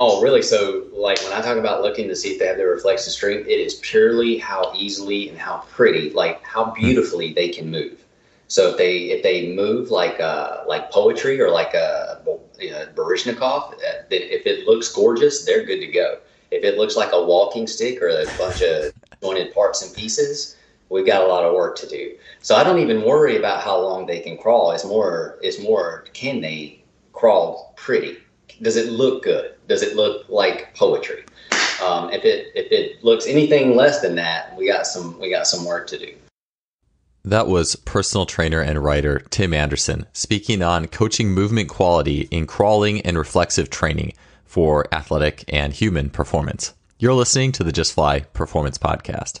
Oh, really? So, like when I talk about looking to see if they have their reflexive strength, it is purely how easily and how pretty, like how beautifully they can move. So if they if they move like uh, like poetry or like a, a Baryshnikov, uh, if it looks gorgeous, they're good to go. If it looks like a walking stick or a bunch of jointed parts and pieces, we've got a lot of work to do. So I don't even worry about how long they can crawl. It's more it's more can they crawl pretty? Does it look good? Does it look like poetry? Um, if it if it looks anything less than that, we got some we got some work to do. That was personal trainer and writer Tim Anderson speaking on coaching movement quality in crawling and reflexive training for athletic and human performance. You're listening to the Just Fly Performance Podcast.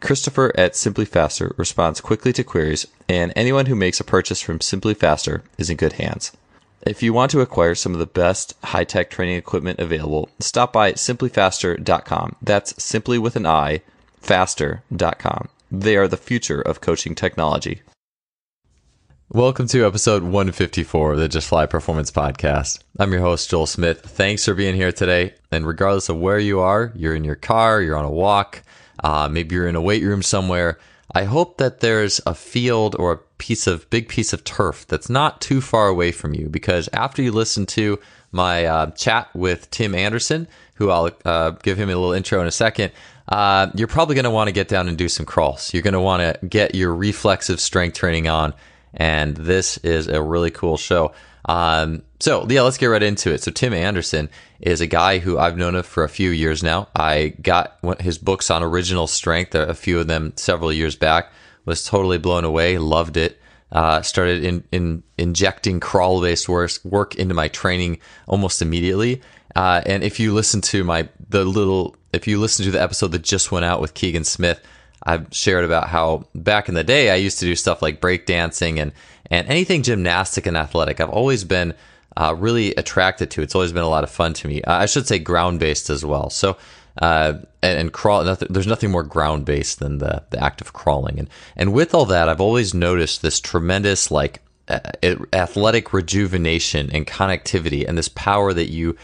Christopher at Simply Faster responds quickly to queries, and anyone who makes a purchase from Simply Faster is in good hands. If you want to acquire some of the best high tech training equipment available, stop by simplyfaster.com. That's simply with an I, faster.com. They are the future of coaching technology. Welcome to episode 154 of the Just Fly Performance Podcast. I'm your host, Joel Smith. Thanks for being here today. And regardless of where you are, you're in your car, you're on a walk, uh, maybe you're in a weight room somewhere. I hope that there's a field or a piece of big piece of turf that's not too far away from you because after you listen to my uh, chat with Tim Anderson, who I'll uh, give him a little intro in a second, uh, you're probably going to want to get down and do some crawls. You're going to want to get your reflexive strength training on, and this is a really cool show. Um, so yeah, let's get right into it. So Tim Anderson is a guy who I've known of for a few years now. I got his books on original strength, a few of them several years back. Was totally blown away, loved it. Uh, started in, in injecting crawl based work, work into my training almost immediately. Uh, and if you listen to my the little, if you listen to the episode that just went out with Keegan Smith, I've shared about how back in the day I used to do stuff like breakdancing and and anything gymnastic and athletic. I've always been uh, really attracted to. It's always been a lot of fun to me. Uh, I should say ground based as well. So, uh, and, and, crawl. Nothing, there's nothing more ground based than the the act of crawling. And and with all that, I've always noticed this tremendous like athletic rejuvenation and connectivity, and this power that you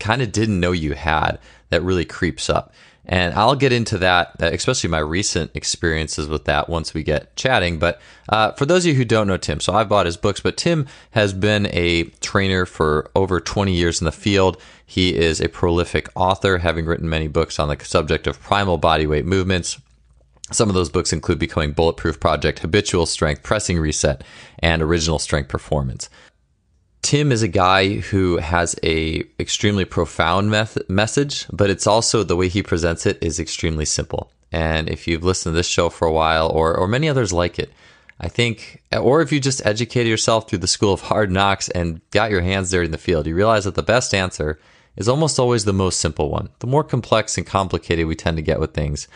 kind of didn't know you had that really creeps up. And I'll get into that, uh, especially my recent experiences with that once we get chatting. But uh, for those of you who don't know Tim, so I've bought his books, but Tim has been a trainer for over 20 years in the field. He is a prolific author, having written many books on the subject of primal bodyweight movements. Some of those books include Becoming Bulletproof Project, Habitual Strength, Pressing Reset, and Original Strength Performance. Tim is a guy who has a extremely profound message, but it's also the way he presents it is extremely simple. And if you've listened to this show for a while, or or many others like it, I think, or if you just educated yourself through the school of hard knocks and got your hands dirty in the field, you realize that the best answer is almost always the most simple one. The more complex and complicated we tend to get with things,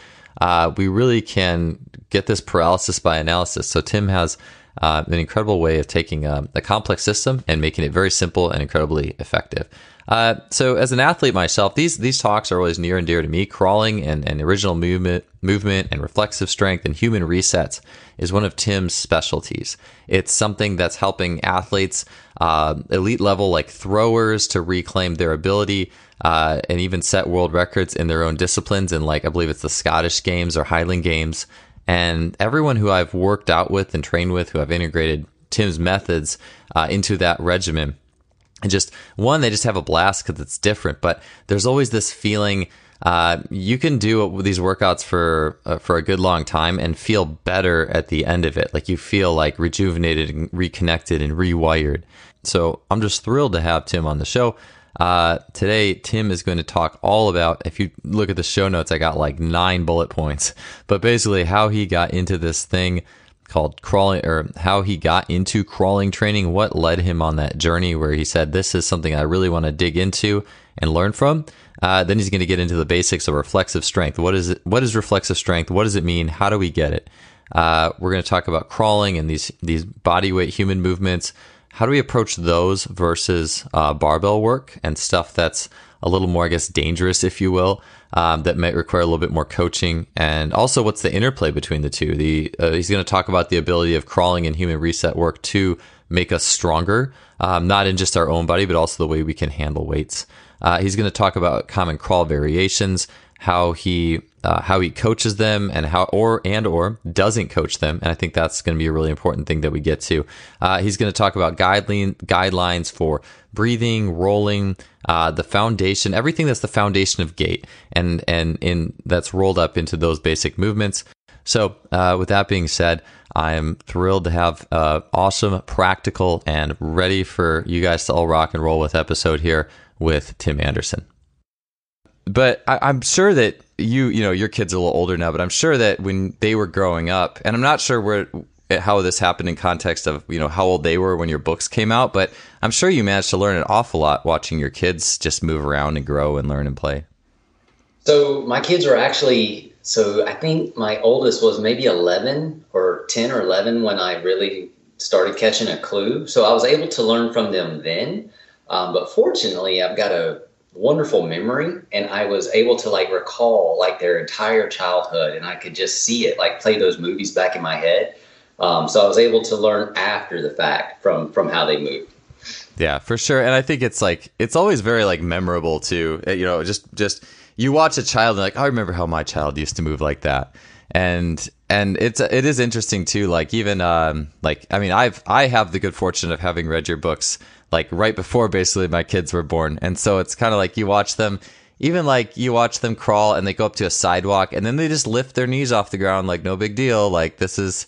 uh, we really can get this paralysis by analysis. So Tim has uh, an incredible way of taking a, a, complex system and making it very simple and incredibly effective. Uh, so, as an athlete myself, these these talks are always near and dear to me. Crawling and, and original movement, movement and reflexive strength and human resets is one of Tim's specialties. It's something that's helping athletes, uh, elite level like throwers, to reclaim their ability. Uh, and even set world records in their own disciplines, in like I believe it's the Scottish Games or Highland Games, and everyone who I've worked out with and trained with, who I've integrated Tim's methods uh, into that regimen. And just one, they just have a blast because it's different. But there's always this feeling uh, you can do these workouts for uh, for a good long time and feel better at the end of it. Like you feel like rejuvenated and reconnected and rewired. So I'm just thrilled to have Tim on the show. Uh, today, Tim is going to talk all about. If you look at the show notes, I got like nine bullet points, but basically how he got into this thing called crawling or how he got into crawling training, what led him on that journey where he said, This is something I really want to dig into and learn from. Uh, then he's going to get into the basics of reflexive strength. What is it? What is reflexive strength? What does it mean? How do we get it? Uh, we're going to talk about crawling and these these body weight human movements. How do we approach those versus uh, barbell work and stuff that's a little more, I guess, dangerous, if you will, um, that might require a little bit more coaching? And also, what's the interplay between the two? The uh, he's going to talk about the ability of crawling and human reset work to make us stronger, um, not in just our own body, but also the way we can handle weights. Uh, he's going to talk about common crawl variations, how he uh, how he coaches them, and how or and or doesn't coach them. And I think that's going to be a really important thing that we get to. Uh, he's going to talk about guideline guidelines for breathing, rolling, uh, the foundation, everything that's the foundation of gait, and and in that's rolled up into those basic movements. So, uh, with that being said, I'm thrilled to have an awesome, practical, and ready for you guys to all rock and roll with episode here with Tim Anderson. But I, am sure that you, you know, your kid's are a little older now, but I'm sure that when they were growing up, and I'm not sure where how this happened in context of you know how old they were when your books came out, but I'm sure you managed to learn an awful lot watching your kids just move around and grow and learn and play. So my kids were actually so I think my oldest was maybe 11 or 10 or 11 when I really started catching a clue. So I was able to learn from them then. Um, but fortunately, I've got a wonderful memory and I was able to like recall like their entire childhood and I could just see it, like play those movies back in my head. Um, so I was able to learn after the fact from from how they moved. Yeah, for sure. And I think it's like it's always very like memorable too. You know, just just you watch a child and like, I remember how my child used to move like that. And and it's it is interesting too. Like even um like I mean I've I have the good fortune of having read your books like right before basically my kids were born. And so it's kind of like you watch them, even like you watch them crawl and they go up to a sidewalk and then they just lift their knees off the ground like no big deal. Like this is,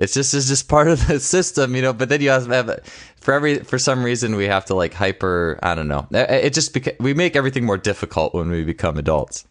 it's just it's just part of the system, you know. But then you have, have for every for some reason we have to like hyper. I don't know. It just beca- we make everything more difficult when we become adults.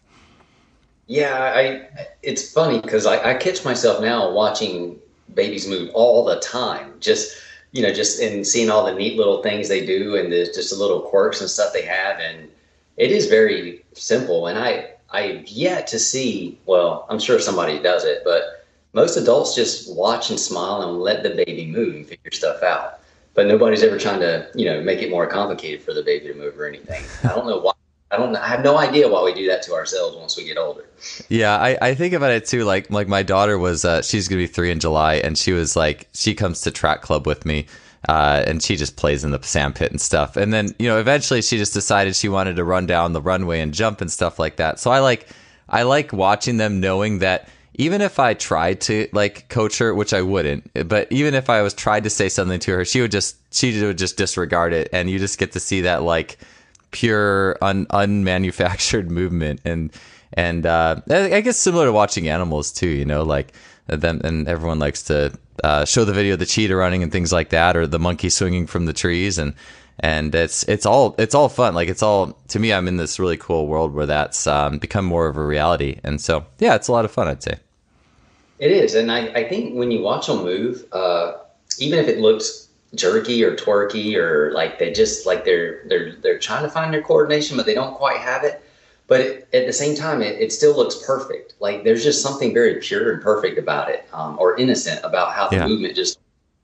Yeah, I. It's funny because I, I catch myself now watching babies move all the time. Just you know, just in seeing all the neat little things they do and the just the little quirks and stuff they have, and it is very simple. And I I've yet to see. Well, I'm sure somebody does it, but most adults just watch and smile and let the baby move and figure stuff out. But nobody's ever trying to you know make it more complicated for the baby to move or anything. I don't know why I don't. I have no idea why we do that to ourselves once we get older. Yeah, I, I think about it too. Like like my daughter was. Uh, she's gonna be three in July, and she was like, she comes to track club with me. Uh, and she just plays in the sand pit and stuff. And then, you know, eventually she just decided she wanted to run down the runway and jump and stuff like that. So I like, I like watching them knowing that even if I tried to like coach her, which I wouldn't, but even if I was tried to say something to her, she would just, she would just disregard it. And you just get to see that like, pure un, unmanufactured movement and and uh, I guess similar to watching animals too. You know, like them and everyone likes to uh, show the video of the cheetah running and things like that, or the monkey swinging from the trees, and and it's it's all it's all fun. Like it's all to me, I'm in this really cool world where that's um, become more of a reality, and so yeah, it's a lot of fun. I'd say it is, and I I think when you watch them move, uh, even if it looks jerky or twerky or like they just like they're they're they're trying to find their coordination but they don't quite have it. But it, at the same time it, it still looks perfect. Like there's just something very pure and perfect about it um, or innocent about how the yeah. movement just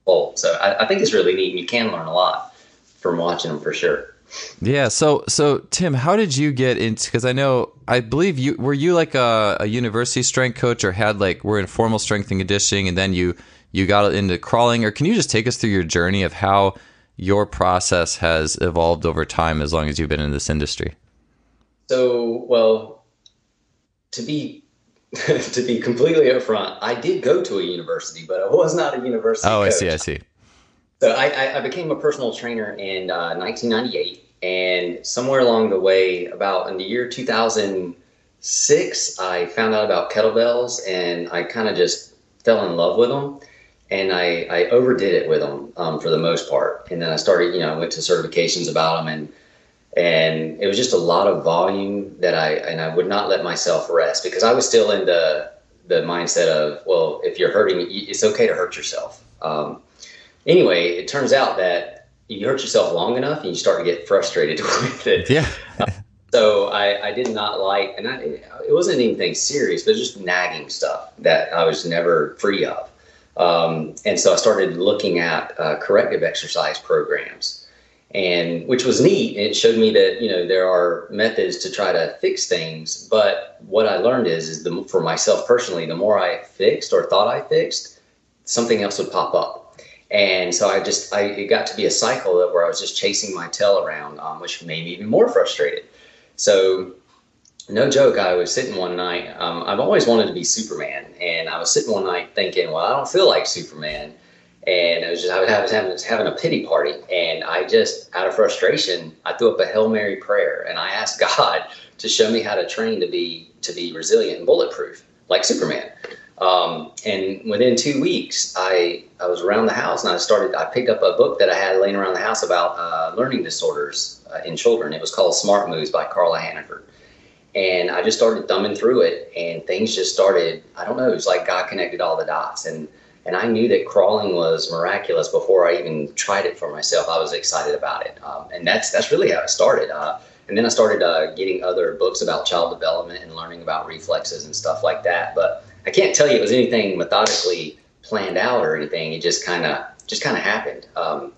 folds so I, I think it's really neat and you can learn a lot from watching them for sure yeah. So, so Tim, how did you get into? Because I know, I believe you were you like a, a, university strength coach, or had like were in formal strength and conditioning, and then you you got into crawling, or can you just take us through your journey of how your process has evolved over time as long as you've been in this industry? So, well, to be to be completely upfront, I did go to a university, but I was not a university. Oh, coach. I see. I see. So I, I became a personal trainer in uh, 1998, and somewhere along the way, about in the year 2006, I found out about kettlebells, and I kind of just fell in love with them, and I, I overdid it with them um, for the most part. And then I started, you know, I went to certifications about them, and and it was just a lot of volume that I and I would not let myself rest because I was still in the the mindset of well, if you're hurting, it's okay to hurt yourself. Um, anyway, it turns out that you hurt yourself long enough and you start to get frustrated with it. Yeah. so I, I, did not like, and I, it wasn't anything serious, but just nagging stuff that I was never free of. Um, and so I started looking at uh, corrective exercise programs, and which was neat. It showed me that you know there are methods to try to fix things, but what I learned is is the for myself personally, the more I fixed or thought I fixed, something else would pop up and so I just, I, it got to be a cycle where I was just chasing my tail around, um, which made me even more frustrated. So, no joke, I was sitting one night. Um, I've always wanted to be Superman, and I was sitting one night thinking, well, I don't feel like Superman. And I was just, I was having, having a pity party, and I just, out of frustration, I threw up a hail mary prayer, and I asked God to show me how to train to be to be resilient and bulletproof, like Superman. Um, and within two weeks, I, I was around the house and I started, I picked up a book that I had laying around the house about uh, learning disorders uh, in children. It was called Smart Moves by Carla Hannaford. And I just started thumbing through it and things just started, I don't know, it was like God connected all the dots. And, and I knew that crawling was miraculous before I even tried it for myself. I was excited about it. Um, and that's, that's really how it started. Uh, and then I started uh, getting other books about child development and learning about reflexes and stuff like that. But I can't tell you it was anything methodically planned out or anything. It just kind of just kind of happened. Um,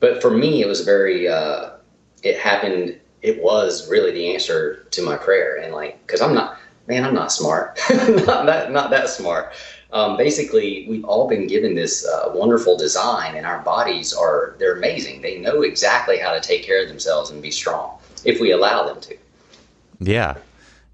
but for me, it was very. Uh, it happened. It was really the answer to my prayer, and like, because I'm not, man, I'm not smart, not that, not that smart. Um, basically, we've all been given this uh, wonderful design, and our bodies are they're amazing. They know exactly how to take care of themselves and be strong if we allow them to. Yeah,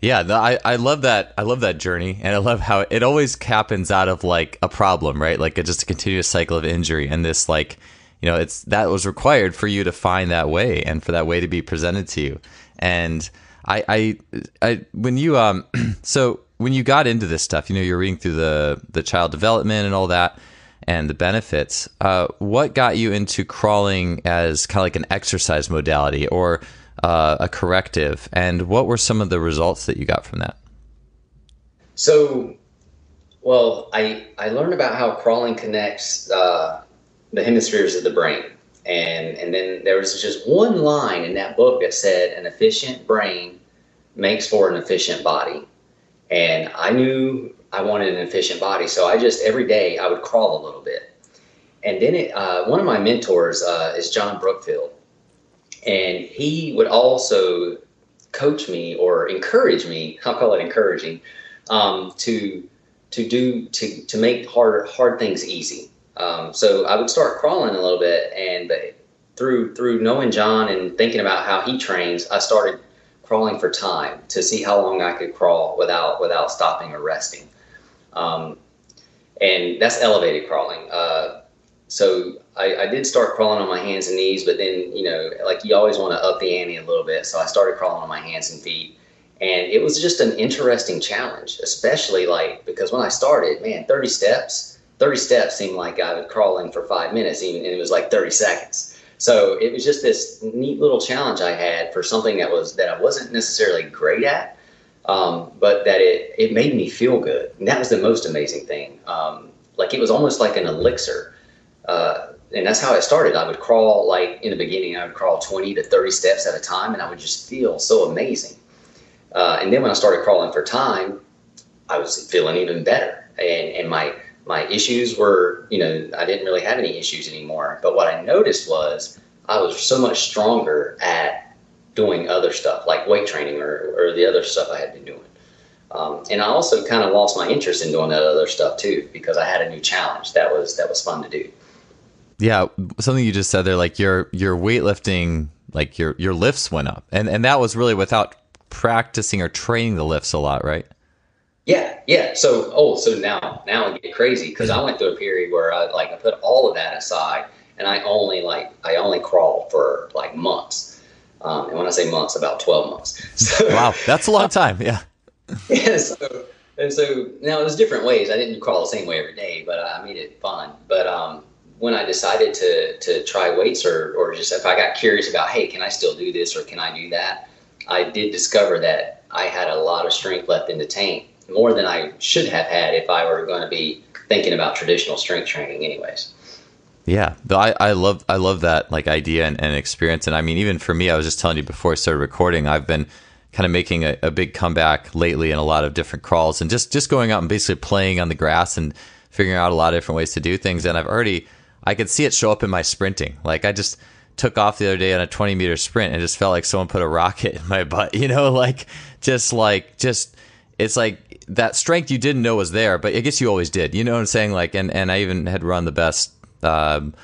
yeah, the, I, I love that. I love that journey, and I love how it always happens out of like a problem, right? Like a, just a continuous cycle of injury, and this like, you know, it's that was required for you to find that way and for that way to be presented to you. And I, I, I when you um, so when you got into this stuff, you know, you're reading through the the child development and all that, and the benefits. Uh, what got you into crawling as kind of like an exercise modality, or uh, a corrective, and what were some of the results that you got from that? So, well, I I learned about how crawling connects uh, the hemispheres of the brain, and and then there was just one line in that book that said an efficient brain makes for an efficient body, and I knew I wanted an efficient body, so I just every day I would crawl a little bit, and then it, uh, one of my mentors uh, is John Brookfield, and he would also coach me or encourage me. I'll call it encouraging um, to to do to to make hard hard things easy. Um, so I would start crawling a little bit, and through through knowing John and thinking about how he trains, I started crawling for time to see how long I could crawl without without stopping or resting. Um, and that's elevated crawling. Uh, so I, I, did start crawling on my hands and knees, but then, you know, like you always want to up the ante a little bit. So I started crawling on my hands and feet. And it was just an interesting challenge, especially like because when I started, man, 30 steps, 30 steps seemed like I would crawl in for five minutes, even, and it was like 30 seconds. So it was just this neat little challenge I had for something that was that I wasn't necessarily great at, um, but that it it made me feel good. And that was the most amazing thing. Um, like it was almost like an elixir uh, and that's how it started. I would crawl like in the beginning, I would crawl 20 to 30 steps at a time, and I would just feel so amazing. Uh, and then when I started crawling for time, I was feeling even better, and and my my issues were, you know, I didn't really have any issues anymore. But what I noticed was I was so much stronger at doing other stuff like weight training or, or the other stuff I had been doing. Um, and I also kind of lost my interest in doing that other stuff too because I had a new challenge that was that was fun to do yeah, something you just said there, like your your weightlifting, like your your lifts went up, and and that was really without practicing or training the lifts a lot, right? Yeah, yeah. So oh, so now now I get crazy because I went through a period where I like I put all of that aside, and I only like I only crawl for like months. Um, and when I say months, about twelve months. So, wow, that's a long time. Yeah. yeah. So and so now it was different ways. I didn't crawl the same way every day, but I made it fun. But um, when I decided to to try weights or or just if I got curious about, hey, can I still do this or can I do that? I did discover that I had a lot of strength left in the tank, more than I should have had if I were going to be thinking about traditional strength training, anyways. Yeah, I, I love I love that like idea and, and experience, and I mean even for me, I was just telling you before I started recording, I've been kind of making a, a big comeback lately in a lot of different crawls, and just just going out and basically playing on the grass and figuring out a lot of different ways to do things, and I've already I could see it show up in my sprinting. Like I just took off the other day on a 20 meter sprint and just felt like someone put a rocket in my butt, you know, like just like just it's like that strength you didn't know was there, but I guess you always did. You know what I'm saying? Like, and and I even had run the best um,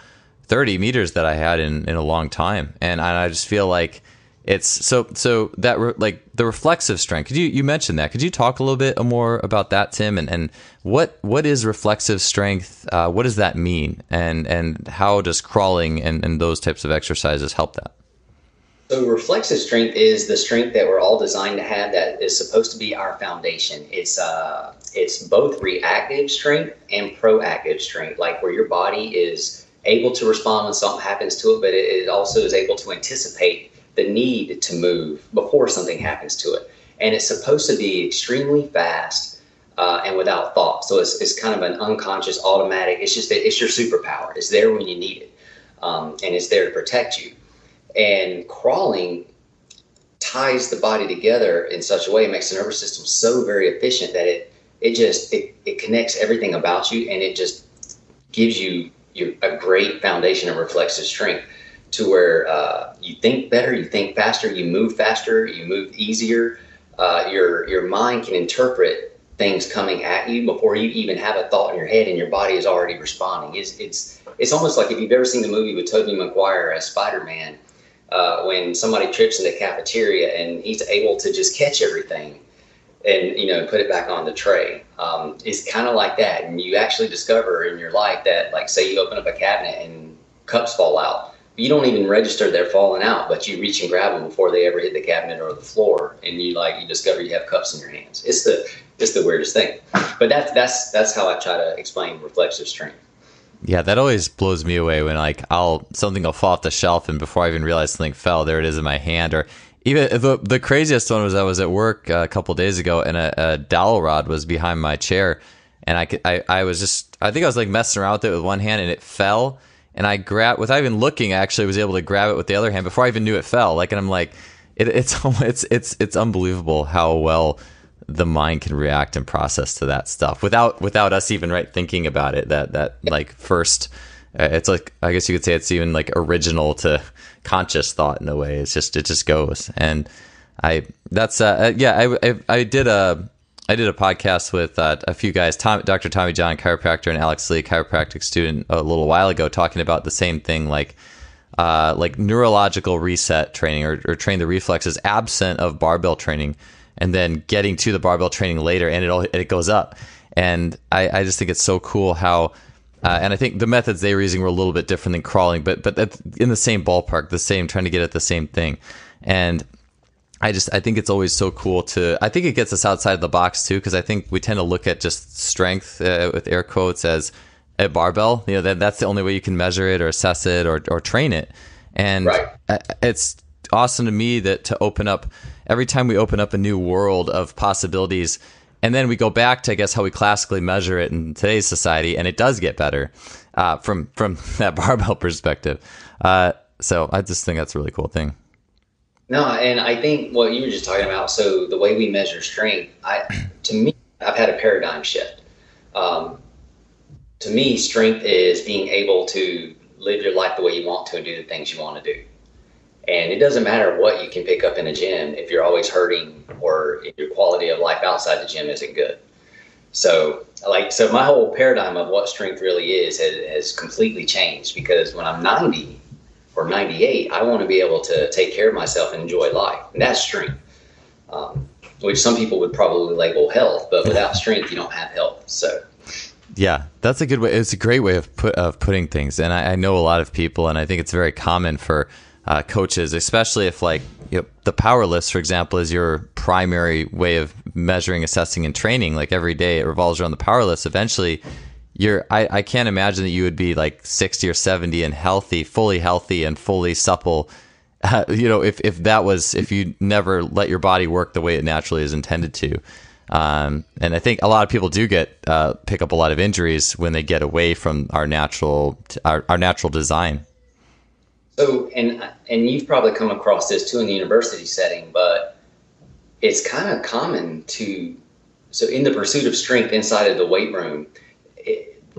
30 meters that I had in in a long time, and I just feel like it's so so that re, like the reflexive strength. Could you you mentioned that? Could you talk a little bit more about that, Tim? And and what what is reflexive strength? Uh, what does that mean? And and how does crawling and and those types of exercises help that? So reflexive strength is the strength that we're all designed to have that is supposed to be our foundation. It's uh it's both reactive strength and proactive strength, like where your body is able to respond when something happens to it, but it also is able to anticipate the need to move before something happens to it. And it's supposed to be extremely fast uh, and without thought. So it's, it's kind of an unconscious, automatic. It's just that it's your superpower. It's there when you need it, um, and it's there to protect you. And crawling ties the body together in such a way, it makes the nervous system so very efficient that it it just it, it connects everything about you, and it just gives you your, a great foundation of reflexive strength to where uh, you think better, you think faster, you move faster, you move easier. Uh, your your mind can interpret things coming at you before you even have a thought in your head, and your body is already responding. It's it's it's almost like if you've ever seen the movie with Tobey Maguire as Spider Man, uh, when somebody trips in the cafeteria and he's able to just catch everything and you know put it back on the tray. Um, it's kind of like that, and you actually discover in your life that, like, say you open up a cabinet and cups fall out you don't even register they're falling out, but you reach and grab them before they ever hit the cabinet or the floor, and you like you discover you have cups in your hands. It's the it's the weirdest thing, but that's that's that's how I try to explain reflexive strength. Yeah, that always blows me away when like I'll something will fall off the shelf, and before I even realize something fell, there it is in my hand. Or even the the craziest one was I was at work uh, a couple days ago, and a, a dowel rod was behind my chair, and I, could, I I was just I think I was like messing around with it with one hand, and it fell and I grab without even looking. I actually was able to grab it with the other hand before I even knew it fell. Like, and I'm like, it, it's it's it's it's unbelievable how well the mind can react and process to that stuff without without us even right thinking about it. That that like first, uh, it's like I guess you could say it's even like original to conscious thought in a way. It's just it just goes and. I that's uh, uh yeah I, I, I did a I did a podcast with uh, a few guys, Tom, Dr. Tommy John, chiropractor, and Alex Lee, chiropractic student, a little while ago, talking about the same thing, like uh, like neurological reset training or, or train the reflexes absent of barbell training, and then getting to the barbell training later, and it all, it goes up. And I, I just think it's so cool how, uh, and I think the methods they were using were a little bit different than crawling, but but in the same ballpark, the same, trying to get at the same thing. And I just I think it's always so cool to I think it gets us outside of the box too because I think we tend to look at just strength uh, with air quotes as a barbell you know that that's the only way you can measure it or assess it or or train it and right. it's awesome to me that to open up every time we open up a new world of possibilities and then we go back to I guess how we classically measure it in today's society and it does get better uh, from from that barbell perspective uh, so I just think that's a really cool thing. No, and I think what you were just talking about. So the way we measure strength, I to me, I've had a paradigm shift. Um, to me, strength is being able to live your life the way you want to and do the things you want to do. And it doesn't matter what you can pick up in a gym if you're always hurting or your quality of life outside the gym isn't good. So, like, so my whole paradigm of what strength really is has, has completely changed because when I'm 90, or 98, I want to be able to take care of myself and enjoy life. And that's strength, um, which some people would probably label health, but without strength, you don't have health. So, Yeah, that's a good way. It's a great way of put of putting things, and I, I know a lot of people, and I think it's very common for uh, coaches, especially if like you know, the power lifts, for example, is your primary way of measuring, assessing, and training. Like every day, it revolves around the power lifts. Eventually, you're. I, I can't imagine that you would be like sixty or seventy and healthy, fully healthy and fully supple. Uh, you know, if if that was if you never let your body work the way it naturally is intended to. Um, and I think a lot of people do get uh, pick up a lot of injuries when they get away from our natural our, our natural design. So, and and you've probably come across this too in the university setting, but it's kind of common to. So, in the pursuit of strength inside of the weight room,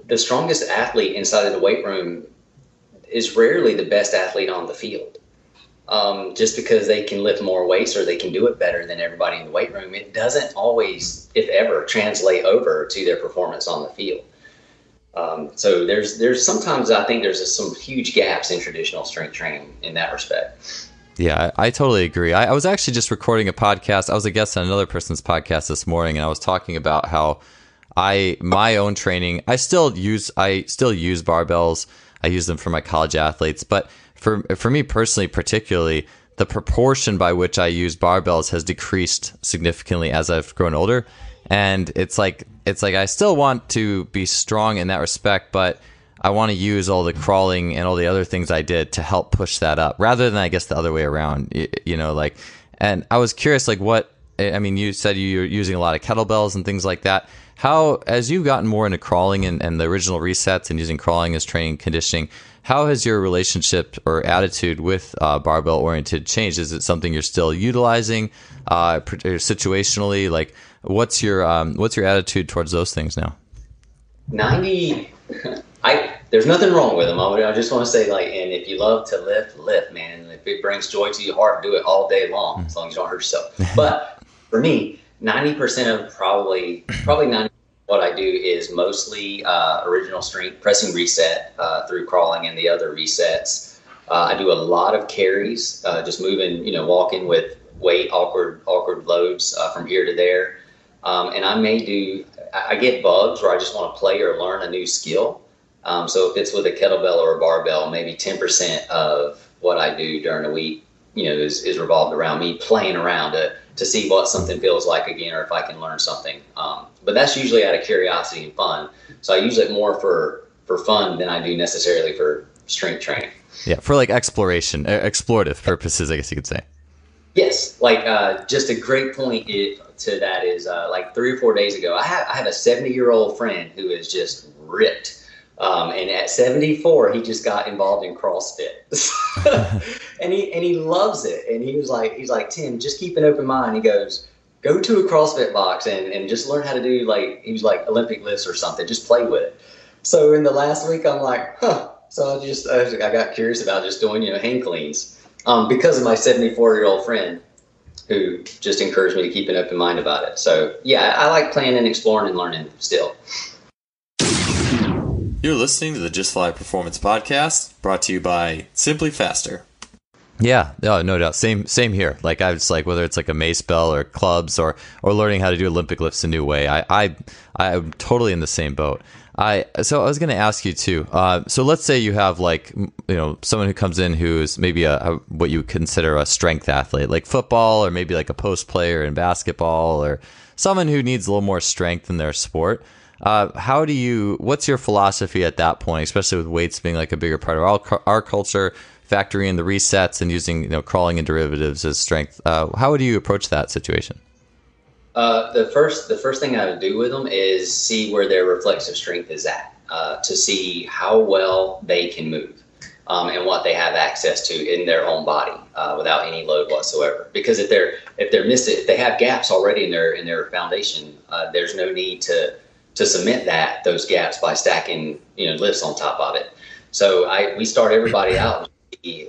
the strongest athlete inside of the weight room is rarely the best athlete on the field. Um, just because they can lift more weights or they can do it better than everybody in the weight room, it doesn't always, if ever, translate over to their performance on the field. Um, so there's there's sometimes I think there's some huge gaps in traditional strength training in that respect. Yeah, I, I totally agree. I, I, was actually just recording a podcast. I was a guest on another person's podcast this morning, and I was talking about how I my own training. I still use I still use barbells. I use them for my college athletes, but for for me personally, particularly, the proportion by which I use barbells has decreased significantly as I've grown older and it's like it's like I still want to be strong in that respect, but I want to use all the crawling and all the other things I did to help push that up, rather than I guess the other way around. You, know, like, and I was curious, like, what I mean, you said you're using a lot of kettlebells and things like that. How, as you've gotten more into crawling and, and the original resets and using crawling as training conditioning, how has your relationship or attitude with uh, barbell oriented changed? Is it something you're still utilizing uh, situationally? Like, What's your um, what's your attitude towards those things now? Ninety, I there's nothing wrong with them. I, just want to say like, and if you love to lift, lift, man. If it brings joy to your heart, do it all day long, as long as you don't hurt yourself. but for me, ninety percent of probably probably ninety what I do is mostly uh, original strength pressing reset uh, through crawling and the other resets. Uh, I do a lot of carries, uh, just moving, you know, walking with weight, awkward, awkward loads uh, from here to there. Um, and I may do, I get bugs where I just want to play or learn a new skill. Um, so if it's with a kettlebell or a barbell, maybe 10% of what I do during a week, you know, is, is revolved around me playing around to, to see what something feels like again or if I can learn something. Um, but that's usually out of curiosity and fun. So I use it more for, for fun than I do necessarily for strength training. Yeah, for like exploration, explorative purposes, I guess you could say. Yes, like uh, just a great point to that is uh, like three or four days ago, I have, I have a 70 year old friend who is just ripped. Um, and at 74, he just got involved in CrossFit, and he and he loves it. And he was like, he's like Tim, just keep an open mind. He goes, go to a CrossFit box and, and just learn how to do like he was like Olympic lifts or something. Just play with it. So in the last week, I'm like, huh. So I just I got curious about just doing you know hang cleans um, because of my 74 year old friend who just encouraged me to keep an open mind about it. So, yeah, I like playing and exploring and learning still. You're listening to the Just Fly Performance Podcast, brought to you by Simply Faster. Yeah, no, no doubt. Same, same here. Like I was like, whether it's like a mace bell or clubs or or learning how to do Olympic lifts a new way. I, I, I'm totally in the same boat. I so I was going to ask you too. Uh, so let's say you have like you know someone who comes in who's maybe a, a, what you consider a strength athlete, like football, or maybe like a post player in basketball, or someone who needs a little more strength in their sport. Uh, how do you? What's your philosophy at that point, especially with weights being like a bigger part of our, our culture, factoring in the resets and using you know crawling and derivatives as strength? Uh, how would you approach that situation? Uh, the first the first thing I would do with them is see where their reflexive strength is at uh, to see how well they can move um, and what they have access to in their own body uh, without any load whatsoever. Because if they're if they're missing if they have gaps already in their in their foundation, uh, there's no need to to cement that those gaps by stacking you know lifts on top of it. So I we start everybody out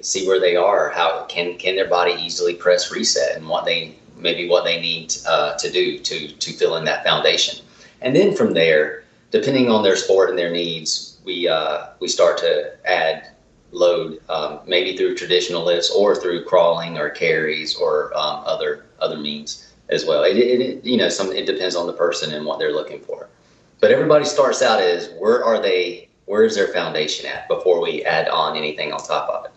see where they are how can can their body easily press reset and what they maybe what they need uh, to do to to fill in that foundation. And then from there, depending on their sport and their needs, we uh, we start to add load, um, maybe through traditional lifts or through crawling or carries or um, other other means as well. It, it, you know some it depends on the person and what they're looking for. But everybody starts out as where are they? Where's their foundation at before we add on anything on top of it?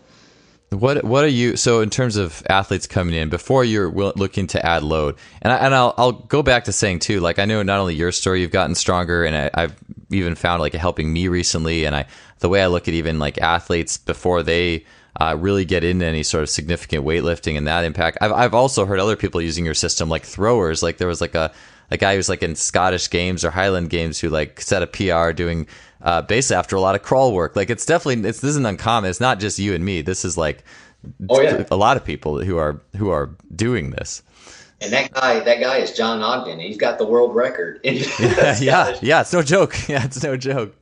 What what are you so in terms of athletes coming in before you're looking to add load and I, and I'll I'll go back to saying too like I know not only your story you've gotten stronger and I, I've even found like helping me recently and I the way I look at even like athletes before they uh, really get into any sort of significant weightlifting and that impact I've I've also heard other people using your system like throwers like there was like a a guy who's like in Scottish games or Highland games who like set a PR doing uh, basically after a lot of crawl work. Like it's definitely it's this isn't uncommon. It's not just you and me. This is like oh, yeah. a lot of people who are who are doing this. And that guy, that guy is John Ogden. He's got the world record. yeah, yeah, yeah, it's no joke. Yeah, it's no joke.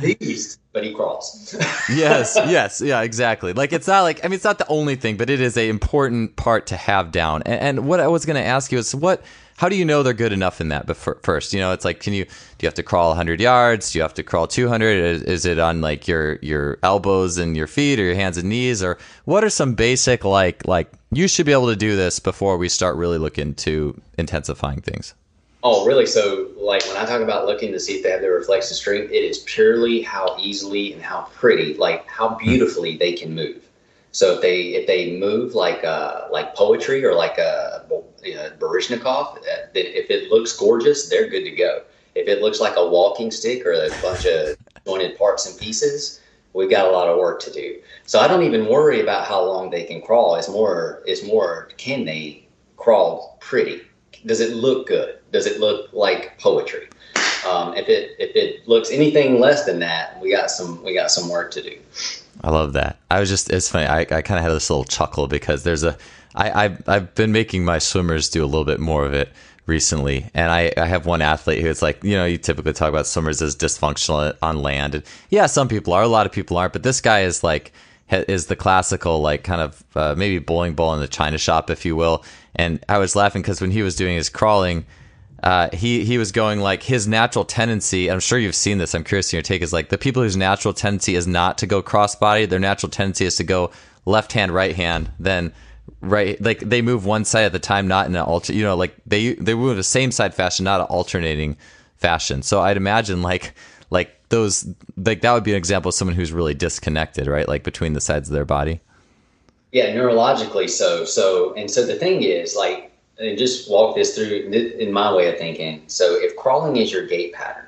Beast, but he crawls. yes, yes, yeah, exactly. Like it's not like I mean, it's not the only thing, but it is a important part to have down. And, and what I was going to ask you is what how do you know they're good enough in that But first? You know it's like can you do you have to crawl 100 yards? Do you have to crawl 200 is, is, it on like your your elbows and your feet or your hands and knees? Or what are some basic like like you should be able to do this before we start really looking to intensifying things? Oh really? So like when i talk about looking to see if they have the reflexive strength it is purely how easily and how pretty like how hmm. beautifully they can move so if they if they move like uh, like poetry or like a, a Baryshnikov, uh, if it looks gorgeous, they're good to go. If it looks like a walking stick or a bunch of jointed parts and pieces, we've got a lot of work to do. So I don't even worry about how long they can crawl. It's more it's more can they crawl pretty? Does it look good? Does it look like poetry? Um, if it if it looks anything less than that, we got some we got some work to do. I love that. I was just, it's funny. I, I kind of had this little chuckle because there's a, I, I, I've been making my swimmers do a little bit more of it recently. And I, I have one athlete who's like, you know, you typically talk about swimmers as dysfunctional on land. And yeah, some people are, a lot of people aren't, but this guy is like, is the classical, like kind of uh, maybe bowling ball in the China shop, if you will. And I was laughing because when he was doing his crawling, uh, he he was going like his natural tendency. I'm sure you've seen this. I'm curious your take. Is like the people whose natural tendency is not to go crossbody. Their natural tendency is to go left hand, right hand. Then right, like they move one side at the time, not in an alter. You know, like they they move the same side fashion, not an alternating fashion. So I'd imagine like like those like that would be an example of someone who's really disconnected, right? Like between the sides of their body. Yeah, neurologically so. So and so the thing is like and just walk this through in my way of thinking. So if crawling is your gait pattern,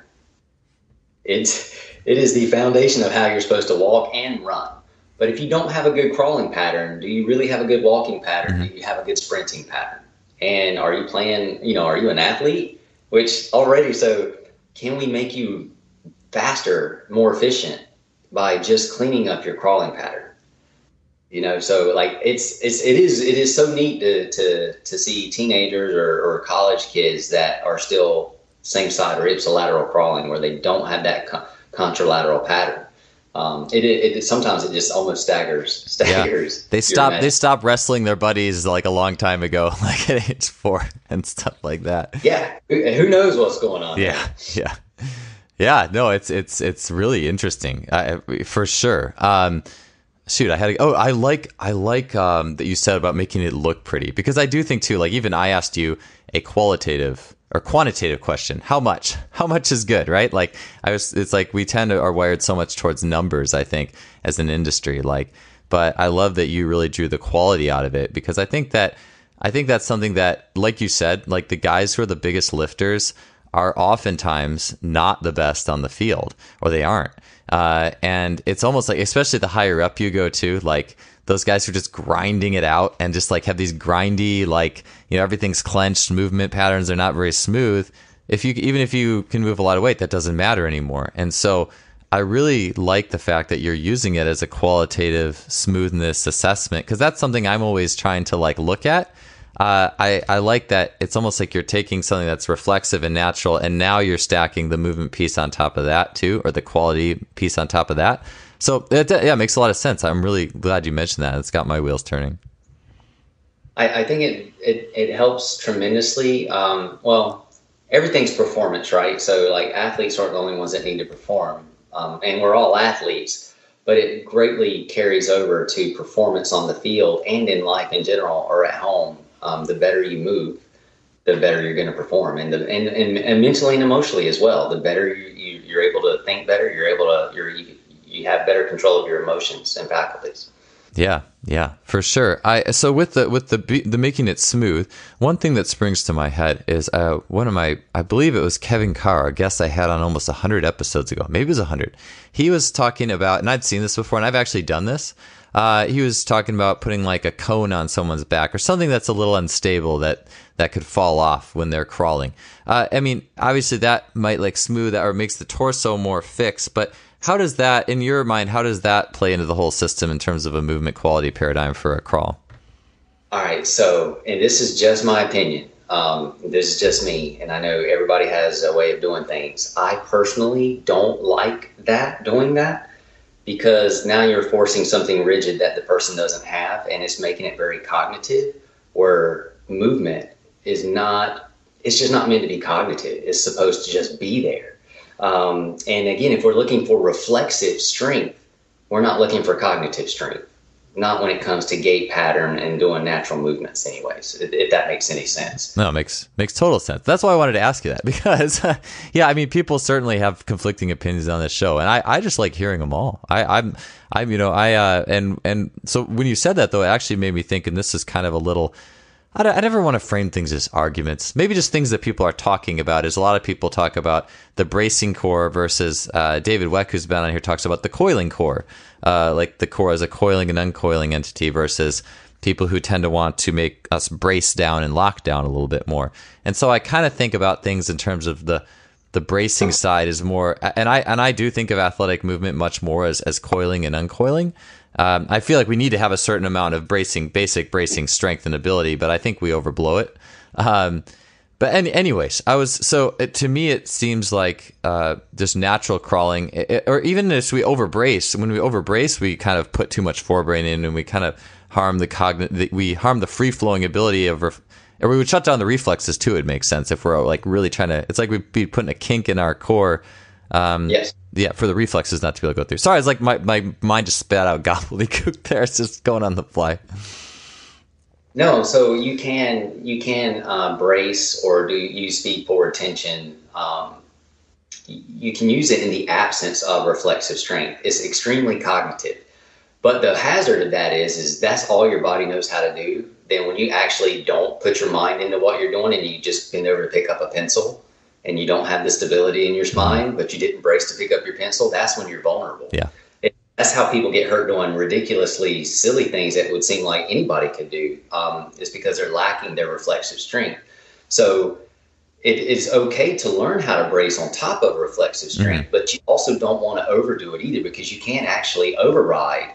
it's it is the foundation of how you're supposed to walk and run. But if you don't have a good crawling pattern, do you really have a good walking pattern? Mm-hmm. Do you have a good sprinting pattern? And are you playing, you know, are you an athlete? Which already, so can we make you faster, more efficient by just cleaning up your crawling pattern? You know so like it's it's it is it is so neat to to to see teenagers or, or college kids that are still same side or ipsilateral crawling where they don't have that con- contralateral pattern. Um, it, it, it, sometimes it just almost staggers staggers yeah. they stop they stop wrestling their buddies like a long time ago like at age four and stuff like that. Yeah. Who, who knows what's going on yeah. yeah. Yeah. No it's it's it's really interesting. Uh, for sure. Um, shoot i had oh i like i like um, that you said about making it look pretty because i do think too like even i asked you a qualitative or quantitative question how much? How much is good right? Like i was it's like we tend to are wired so much towards numbers i think as an industry like but i love that you really drew the quality out of it because i think that i think that's something that like you said like the guys who are the biggest lifters are oftentimes not the best on the field or they aren't uh, and it's almost like, especially the higher up you go to, like those guys who are just grinding it out and just like have these grindy, like, you know, everything's clenched, movement patterns are not very smooth. If you, even if you can move a lot of weight, that doesn't matter anymore. And so I really like the fact that you're using it as a qualitative smoothness assessment because that's something I'm always trying to like look at uh, I, I like that it's almost like you're taking something that's reflexive and natural, and now you're stacking the movement piece on top of that too, or the quality piece on top of that. So it, yeah, it makes a lot of sense. I'm really glad you mentioned that. It's got my wheels turning. I, I think it, it, it helps tremendously. Um, well, everything's performance, right? So like athletes aren't the only ones that need to perform, um, and we're all athletes. But it greatly carries over to performance on the field and in life in general or at home um, the better you move, the better you're going to perform, and, the, and, and and mentally and emotionally as well. The better you, you you're able to think better, you're able to you're you, you have better control of your emotions and faculties. Yeah, yeah, for sure. I so with the with the the making it smooth. One thing that springs to my head is uh, one of my I believe it was Kevin Carr, a guest I had on almost hundred episodes ago. Maybe it was hundred. He was talking about, and I'd seen this before, and I've actually done this. Uh, he was talking about putting like a cone on someone's back or something that's a little unstable that that could fall off when they're crawling. Uh, I mean, obviously that might like smooth or makes the torso more fixed, but how does that, in your mind, how does that play into the whole system in terms of a movement quality paradigm for a crawl? All right, so and this is just my opinion. Um, this is just me, and I know everybody has a way of doing things. I personally don't like that doing that because now you're forcing something rigid that the person doesn't have, and it's making it very cognitive. Where movement is not, it's just not meant to be cognitive. It's supposed to just be there. Um, and again, if we're looking for reflexive strength, we're not looking for cognitive strength not when it comes to gait pattern and doing natural movements anyways if, that makes any sense. No it makes makes total sense. That's why i wanted to ask you that because yeah i mean people certainly have conflicting opinions on this show and i, I just like hearing them all. I, i'm i'm you know i uh, and and so when you said that though it actually made me think and this is kind of a little I, I never want to frame things as arguments. Maybe just things that people are talking about. Is a lot of people talk about the bracing core versus uh, David Weck, who's been on here, talks about the coiling core, uh, like the core as a coiling and uncoiling entity versus people who tend to want to make us brace down and lock down a little bit more. And so I kind of think about things in terms of the the bracing side is more and I and I do think of athletic movement much more as as coiling and uncoiling. Um, I feel like we need to have a certain amount of bracing, basic bracing strength and ability, but I think we overblow it. Um, but any, anyways, I was so it, to me it seems like uh, just natural crawling, it, or even as we overbrace. When we overbrace, we kind of put too much forebrain in, and we kind of harm the cognitive. We harm the free flowing ability of. Ref- or we would shut down the reflexes too. It makes sense if we're like really trying to. It's like we'd be putting a kink in our core. Um, yes yeah, for the reflexes not to be able to go through. Sorry, it's like my, my mind just spat out gobbledygook there. It's just going on the fly. No, so you can you can uh, brace or do use feed forward tension. Um, you can use it in the absence of reflexive strength. It's extremely cognitive, but the hazard of that is is that's all your body knows how to do. Then when you actually don't put your mind into what you're doing and you just bend over to pick up a pencil, and you don't have the stability in your spine, but you didn't brace to pick up your pencil, that's when you're vulnerable. Yeah. It, that's how people get hurt doing ridiculously silly things that would seem like anybody could do. Um, is because they're lacking their reflexive strength. So it is okay to learn how to brace on top of reflexive mm-hmm. strength, mm-hmm. but you also don't want to overdo it either because you can't actually override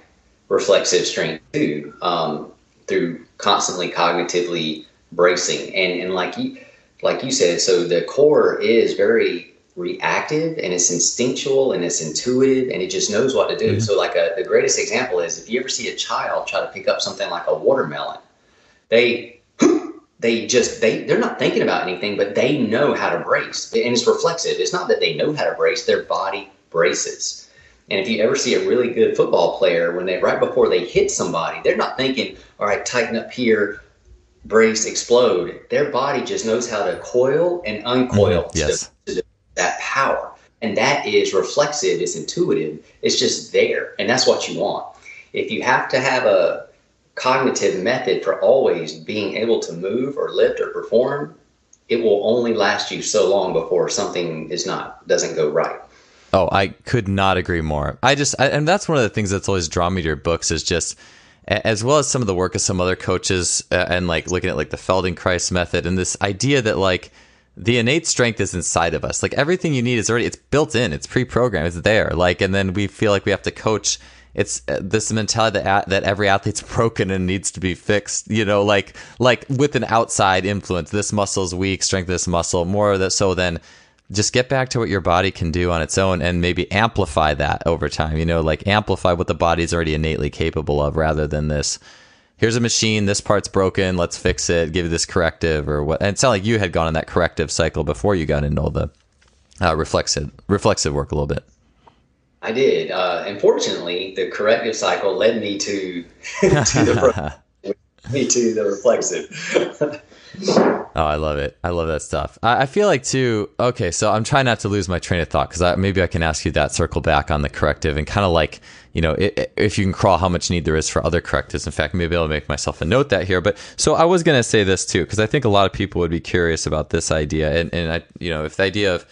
reflexive strength too um, through constantly cognitively bracing. And and like you like you said, so the core is very reactive and it's instinctual and it's intuitive and it just knows what to do. Mm-hmm. So, like a, the greatest example is if you ever see a child try to pick up something like a watermelon, they they just they they're not thinking about anything, but they know how to brace, and it's reflexive. It's not that they know how to brace; their body braces. And if you ever see a really good football player, when they right before they hit somebody, they're not thinking, "All right, tighten up here." Brace explode, their body just knows how to coil and uncoil mm-hmm. yes. to, to that power. And that is reflexive, it's intuitive, it's just there. And that's what you want. If you have to have a cognitive method for always being able to move or lift or perform, it will only last you so long before something is not doesn't go right. Oh, I could not agree more. I just I, and that's one of the things that's always drawn me to your books is just as well as some of the work of some other coaches uh, and like looking at like the Feldenkrais method and this idea that like the innate strength is inside of us. Like everything you need is already it's built in, it's pre-programmed, it's there. Like and then we feel like we have to coach it's uh, this mentality that that every athlete's broken and needs to be fixed. You know, like like with an outside influence. This muscle's weak, strength this muscle more that so then just get back to what your body can do on its own and maybe amplify that over time you know like amplify what the body's already innately capable of rather than this here's a machine this part's broken let's fix it give it this corrective or what and it sounded like you had gone in that corrective cycle before you got into all the uh, reflexive reflexive work a little bit i did uh, unfortunately the corrective cycle led me to to the Me too. The reflexive. Oh, I love it. I love that stuff. I, I, feel like too. Okay, so I'm trying not to lose my train of thought because maybe I can ask you that circle back on the corrective and kind of like you know it, if you can crawl how much need there is for other correctives. In fact, maybe I'll make myself a note that here. But so I was going to say this too because I think a lot of people would be curious about this idea and and I you know if the idea of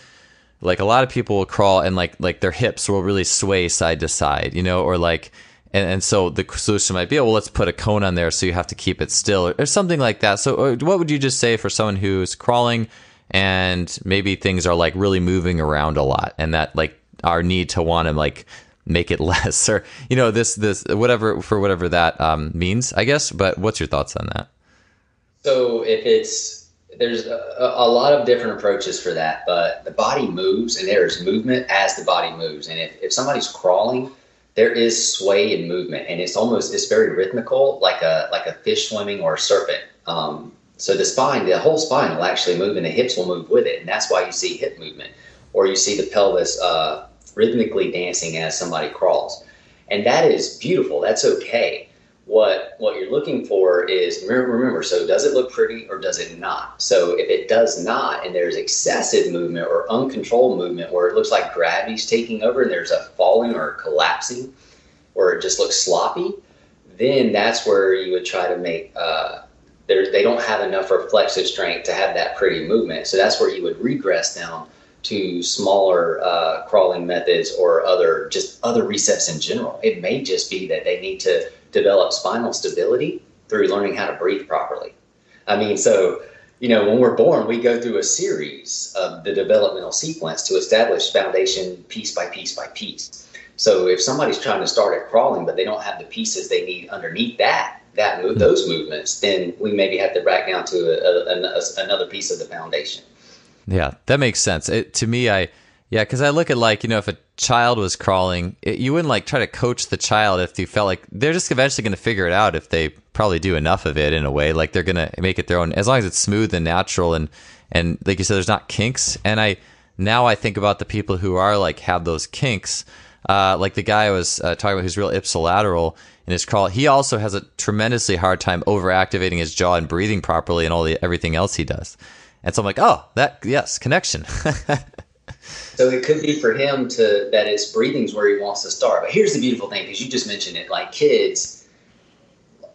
like a lot of people will crawl and like like their hips will really sway side to side, you know, or like and, and so the solution might be, oh, well, let's put a cone on there so you have to keep it still or, or something like that. So, what would you just say for someone who's crawling and maybe things are like really moving around a lot and that like our need to want to like make it less or, you know, this, this, whatever, for whatever that um, means, I guess. But what's your thoughts on that? So, if it's, there's a, a, lot of different approaches for that, but the body moves and there's movement as the body moves. And if, if somebody's crawling, there is sway and movement, and it's almost it's very rhythmical, like a like a fish swimming or a serpent. Um, so the spine, the whole spine will actually move, and the hips will move with it, and that's why you see hip movement, or you see the pelvis uh, rhythmically dancing as somebody crawls, and that is beautiful. That's okay what what you're looking for is remember, so does it look pretty or does it not? So if it does not and there's excessive movement or uncontrolled movement where it looks like gravity's taking over and there's a falling or collapsing or it just looks sloppy then that's where you would try to make uh, they don't have enough reflexive strength to have that pretty movement. So that's where you would regress down to smaller uh, crawling methods or other just other resets in general. It may just be that they need to develop spinal stability through learning how to breathe properly. I mean, so, you know, when we're born, we go through a series of the developmental sequence to establish foundation piece by piece by piece. So if somebody's trying to start at crawling, but they don't have the pieces they need underneath that, that move, hmm. those movements, then we maybe have to back down to a, a, a, another piece of the foundation. Yeah, that makes sense. It, to me, I yeah, because I look at like you know if a child was crawling, it, you wouldn't like try to coach the child if you felt like they're just eventually going to figure it out if they probably do enough of it in a way. Like they're going to make it their own as long as it's smooth and natural and and like you said, there's not kinks. And I now I think about the people who are like have those kinks. Uh, like the guy I was uh, talking about who's real ipsilateral in his crawl, he also has a tremendously hard time over activating his jaw and breathing properly and all the everything else he does. And so I'm like, oh, that yes, connection. So it could be for him to that it's breathing's where he wants to start. But here's the beautiful thing, because you just mentioned it, like kids.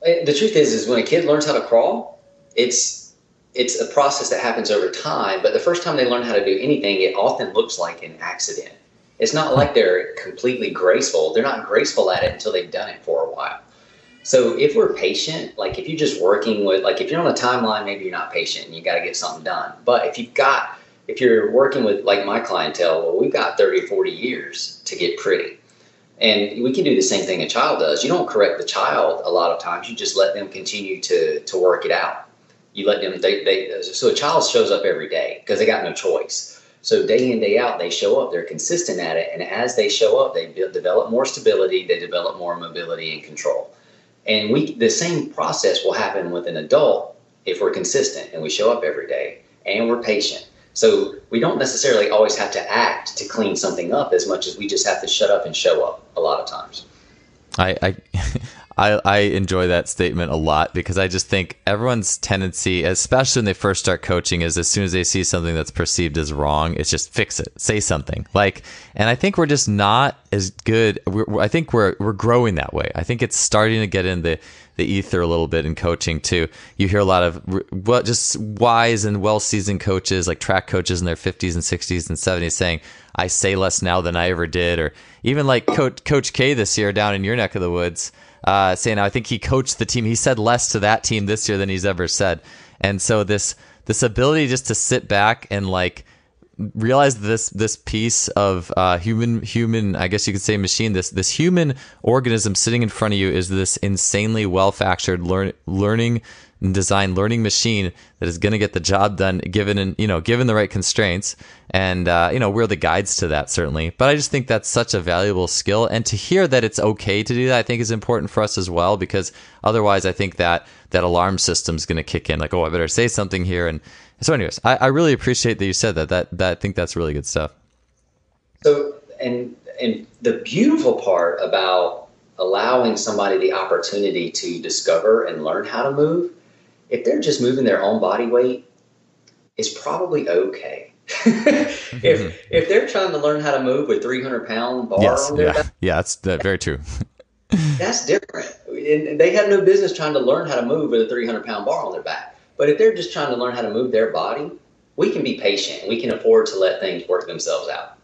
Eh, the truth is, is when a kid learns how to crawl, it's it's a process that happens over time. But the first time they learn how to do anything, it often looks like an accident. It's not like they're completely graceful. They're not graceful at it until they've done it for a while. So if we're patient, like if you're just working with, like if you're on a timeline, maybe you're not patient and you got to get something done. But if you've got if you're working with like my clientele, well, we've got 30 or 40 years to get pretty. And we can do the same thing a child does. You don't correct the child a lot of times. You just let them continue to, to work it out. You let them, they, they, so a child shows up every day because they got no choice. So day in, day out, they show up, they're consistent at it. And as they show up, they develop more stability, they develop more mobility and control. And we, the same process will happen with an adult if we're consistent and we show up every day and we're patient so we don't necessarily always have to act to clean something up as much as we just have to shut up and show up a lot of times. I, I I, enjoy that statement a lot because I just think everyone's tendency, especially when they first start coaching, is as soon as they see something that's perceived as wrong, it's just fix it, say something. Like, and I think we're just not as good. We're, I think we're we're growing that way. I think it's starting to get in the the ether a little bit in coaching too. You hear a lot of what just wise and well seasoned coaches, like track coaches in their 50s and 60s and 70s, saying, "I say less now than I ever did," or even like Coach Coach K this year down in your neck of the woods uh, saying I think he coached the team. He said less to that team this year than he's ever said, and so this this ability just to sit back and like realize this this piece of uh, human human I guess you could say machine this this human organism sitting in front of you is this insanely well factored learn, learning design learning machine that is going to get the job done given you know given the right constraints. And uh, you know we're the guides to that certainly. But i just think that's such a valuable skill. And to hear that it's okay to do that i think is important for us as well because otherwise i think that that alarm system is going to kick in like oh i better say something here and so anyways I, I really appreciate that you said that that that i think that's really good stuff so and and the beautiful part about allowing somebody the opportunity to discover and learn how to move, if they're just moving their own body weight, is probably okay. if if they're trying to learn how to move with 300 pound bar yes, on their yeah, back, yeah, that's uh, very true. that's different. And they have no business trying to learn how to move with a 300 pound bar on their back. But if they're just trying to learn how to move their body, we can be patient. We can afford to let things work themselves out.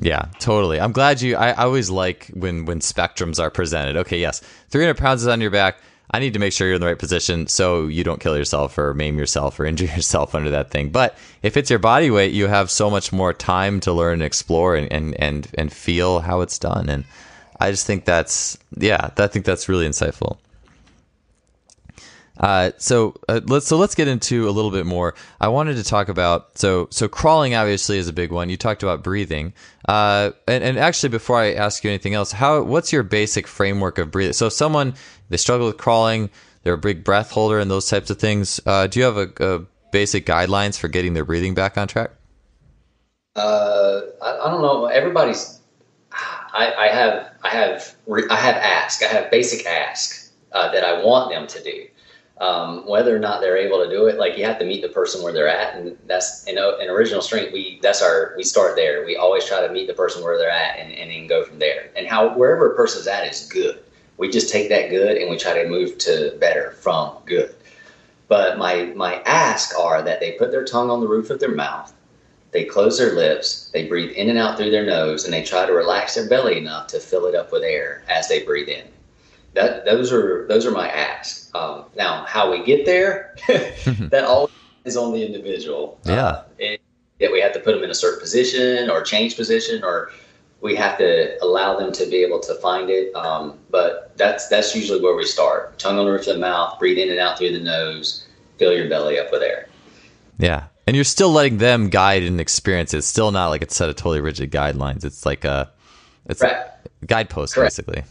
Yeah, totally. I'm glad you. I, I always like when when spectrums are presented. Okay, yes, 300 pounds is on your back. I need to make sure you're in the right position so you don't kill yourself or maim yourself or injure yourself under that thing. But if it's your body weight, you have so much more time to learn and explore and and and, and feel how it's done. And I just think that's yeah, I think that's really insightful. Uh, so uh, let's so let's get into a little bit more. I wanted to talk about so so crawling obviously is a big one. You talked about breathing, uh, and and actually before I ask you anything else, how what's your basic framework of breathing? So if someone they struggle with crawling, they're a big breath holder and those types of things. Uh, do you have a, a, basic guidelines for getting their breathing back on track? Uh, I, I don't know. Everybody's. I, I have I have I have ask. I have basic ask that I want them to do um, whether or not they're able to do it, like you have to meet the person where they're at, and that's know, in original strength. We that's our we start there. We always try to meet the person where they're at, and, and then go from there. And how wherever a person's at is good. We just take that good and we try to move to better from good. But my my ask are that they put their tongue on the roof of their mouth, they close their lips, they breathe in and out through their nose, and they try to relax their belly enough to fill it up with air as they breathe in that those are those are my asks. Um, now, how we get there, that all is on the individual. Yeah, uh, that we have to put them in a certain position or change position, or we have to allow them to be able to find it. Um, but that's that's usually where we start. Tongue on the roof of the mouth, breathe in and out through the nose, fill your belly up with air. Yeah. And you're still letting them guide and experience. It's still not like it's set of totally rigid guidelines. It's like a, it's a guidepost Correct. basically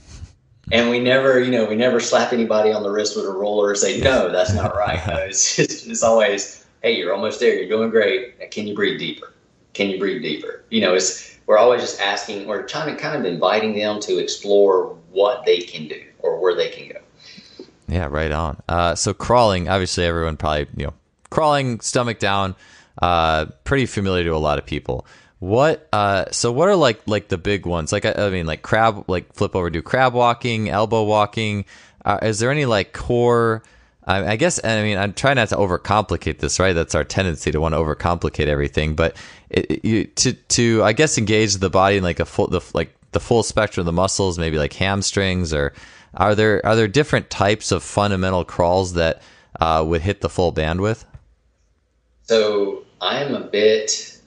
and we never, you know, we never slap anybody on the wrist with a roller and say, no, that's not right. No, it's just, it's always, hey, you're almost there. You're doing great. Can you breathe deeper? Can you breathe deeper? You know, it's, we're always just asking, we're trying to kind of inviting them to explore what they can do or where they can go. Yeah, right on. Uh, so crawling, obviously everyone probably, you know, crawling stomach down, uh, pretty familiar to a lot of people. What uh so what are like like the big ones? Like I, I mean like crab like flip over do crab walking, elbow walking. Uh, is there any like core I, I guess I mean I'm trying not to overcomplicate this, right? That's our tendency to want to overcomplicate everything, but it, it, you, to to I guess engage the body in like a full the like the full spectrum of the muscles, maybe like hamstrings or are there are there different types of fundamental crawls that uh, would hit the full bandwidth? So I'm a bit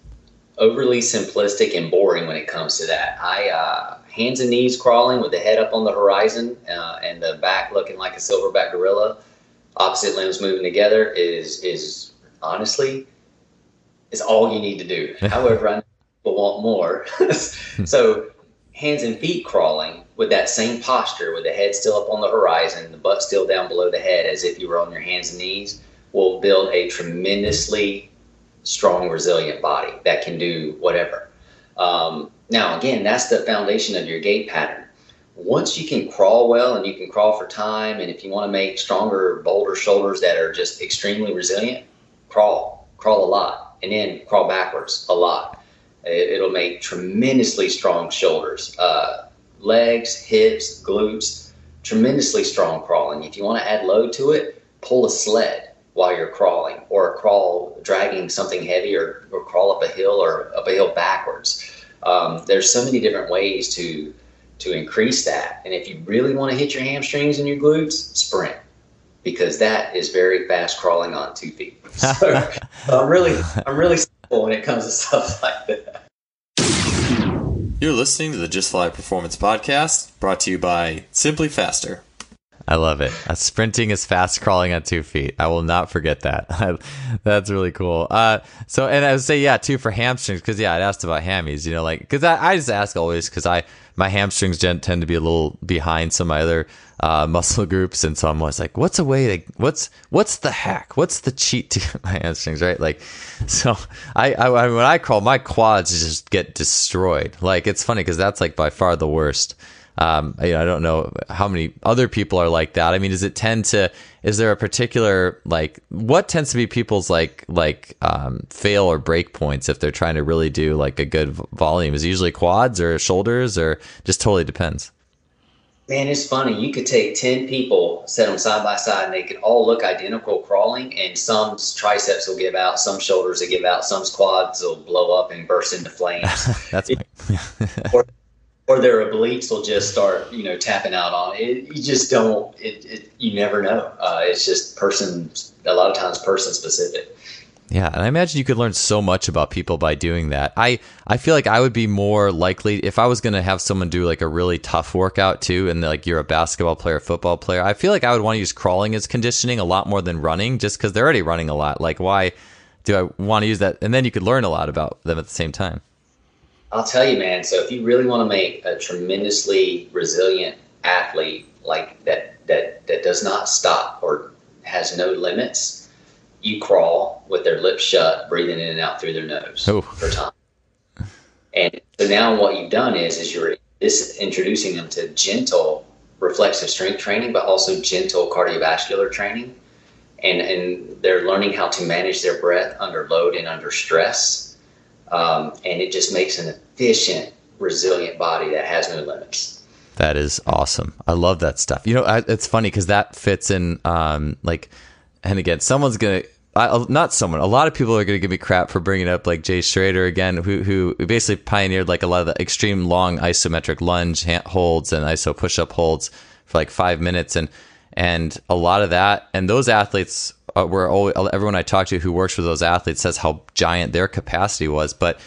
overly simplistic and boring when it comes to that. I uh, hands and knees crawling with the head up on the horizon uh, and the back looking like a silverback gorilla, opposite limbs moving together is is honestly is all you need to do. However, I people want more. so hands and feet crawling with that same posture, with the head still up on the horizon, the butt still down below the head, as if you were on your hands and knees, will build a tremendously strong, resilient body that can do whatever. Um, now, again, that's the foundation of your gait pattern. Once you can crawl well and you can crawl for time, and if you want to make stronger, bolder shoulders that are just extremely resilient, crawl, crawl a lot, and then crawl backwards a lot. It, will make tremendously strong shoulders, uh, legs, hips, glutes, tremendously strong crawling. If you want to add load to it, pull a sled while you're crawling or crawl dragging something heavy or, or crawl up a hill or up a hill backwards. Um, there's so many different ways to to increase that. And if you really want to hit your hamstrings and your glutes sprint because that is very fast crawling on two feet. So, so i'm really i'm really simple when it comes to stuff like that. You're listening to the just fly performance podcast brought to you by SimpliFaster I love it. A sprinting is fast crawling on two feet. I will not forget that. That's really cool. Uh, so, and I would say, yeah, too, for hamstrings, because, yeah, I asked about hammies, you know, like, because I, I just ask always, because I, my hamstrings tend to be a little behind some of my other uh, muscle groups. And so I'm always like, what's a way to, what's, what's the hack? What's the cheat to my hamstrings, right? Like, so I, I, when I crawl, my quads just get destroyed. Like, it's funny because that's like by far the worst. Um, I, I don't know how many other people are like that. I mean, does it tend to? Is there a particular like what tends to be people's like like um, fail or break points if they're trying to really do like a good volume? Is it usually quads or shoulders or just totally depends? Man, it's funny. You could take 10 people, set them side by side, and they could all look identical crawling, and some triceps will give out, some shoulders will give out, some quads will blow up and burst into flames. That's or, or their obliques will just start, you know, tapping out on it. You just don't, it, it you never know. Uh, it's just person, a lot of times person specific. Yeah, and I imagine you could learn so much about people by doing that. I I feel like I would be more likely if I was going to have someone do like a really tough workout too, and like you're a basketball player, football player. I feel like I would want to use crawling as conditioning a lot more than running, just because they're already running a lot. Like, why do I want to use that? And then you could learn a lot about them at the same time. I'll tell you, man. So if you really want to make a tremendously resilient athlete, like that that that does not stop or has no limits you crawl with their lips shut, breathing in and out through their nose oh. for time. And so now what you've done is is you're this introducing them to gentle reflexive strength training, but also gentle cardiovascular training. And, and they're learning how to manage their breath under load and under stress. Um, and it just makes an efficient, resilient body that has no limits. That is awesome. I love that stuff. You know, I, it's funny because that fits in, um, like, and again, someone's gonna I, not someone. A lot of people are going to give me crap for bringing up like Jay Schroeder again, who who basically pioneered like a lot of the extreme long isometric lunge holds and iso push up holds for like five minutes, and and a lot of that and those athletes uh, were always, everyone I talked to who works with those athletes says how giant their capacity was, but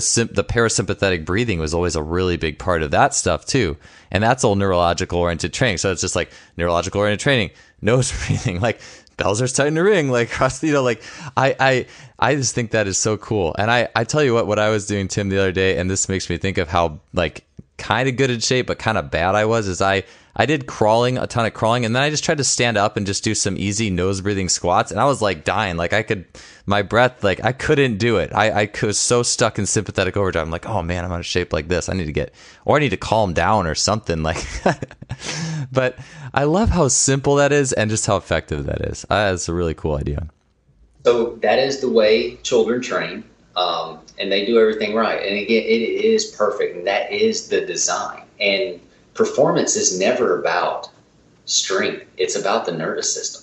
the the parasympathetic breathing was always a really big part of that stuff too, and that's all neurological oriented training. So it's just like neurological oriented training, nose breathing, like bells are starting to ring like across you know like i i i just think that is so cool and i i tell you what what i was doing tim the other day and this makes me think of how like kind of good in shape but kind of bad i was is i I did crawling, a ton of crawling, and then I just tried to stand up and just do some easy nose breathing squats, and I was like dying. Like I could, my breath, like I couldn't do it. I, I was so stuck in sympathetic overdrive. I'm like, oh man, I'm out of shape like this. I need to get, or I need to calm down or something. Like, but I love how simple that is and just how effective that is. Uh, that's a really cool idea. So that is the way children train. Um, and they do everything right. And again, it is perfect. And that is the design. And performance is never about strength, it's about the nervous system.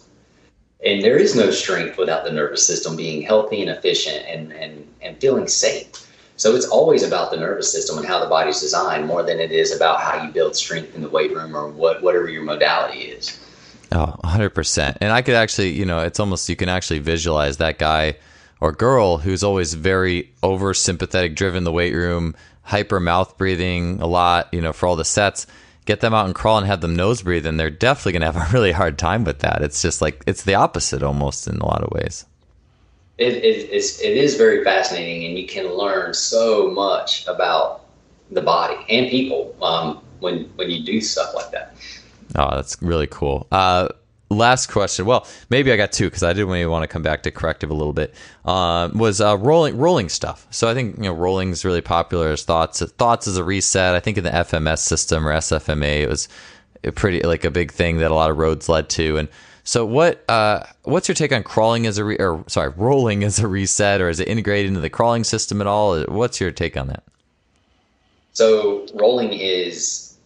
And there is no strength without the nervous system being healthy and efficient and, and, and feeling safe. So it's always about the nervous system and how the body's designed more than it is about how you build strength in the weight room or what whatever your modality is. Oh, 100%. And I could actually, you know, it's almost you can actually visualize that guy or girl who's always very over sympathetic driven the weight room, hyper mouth breathing a lot, you know, for all the sets get them out and crawl and have them nose breathe, and they're definitely going to have a really hard time with that. It's just like it's the opposite almost in a lot of ways. It, it, it's, it is very fascinating, and you can learn so much about the body and people um, when when you do stuff like that. Oh, that's really cool. Uh, last question. Well, maybe I got two because I did maybe want to come back to corrective a little bit. Uh, was uh, rolling rolling stuff. So I think you know rolling is really popular as thoughts. Thoughts is a reset. I think in the FMS system or SFMA, it was pretty like a big thing that a lot of roads led to. And so what uh, what's your take on crawling as a re- or sorry rolling as a reset or is it integrated into the crawling system at all? What's your take on that? So rolling is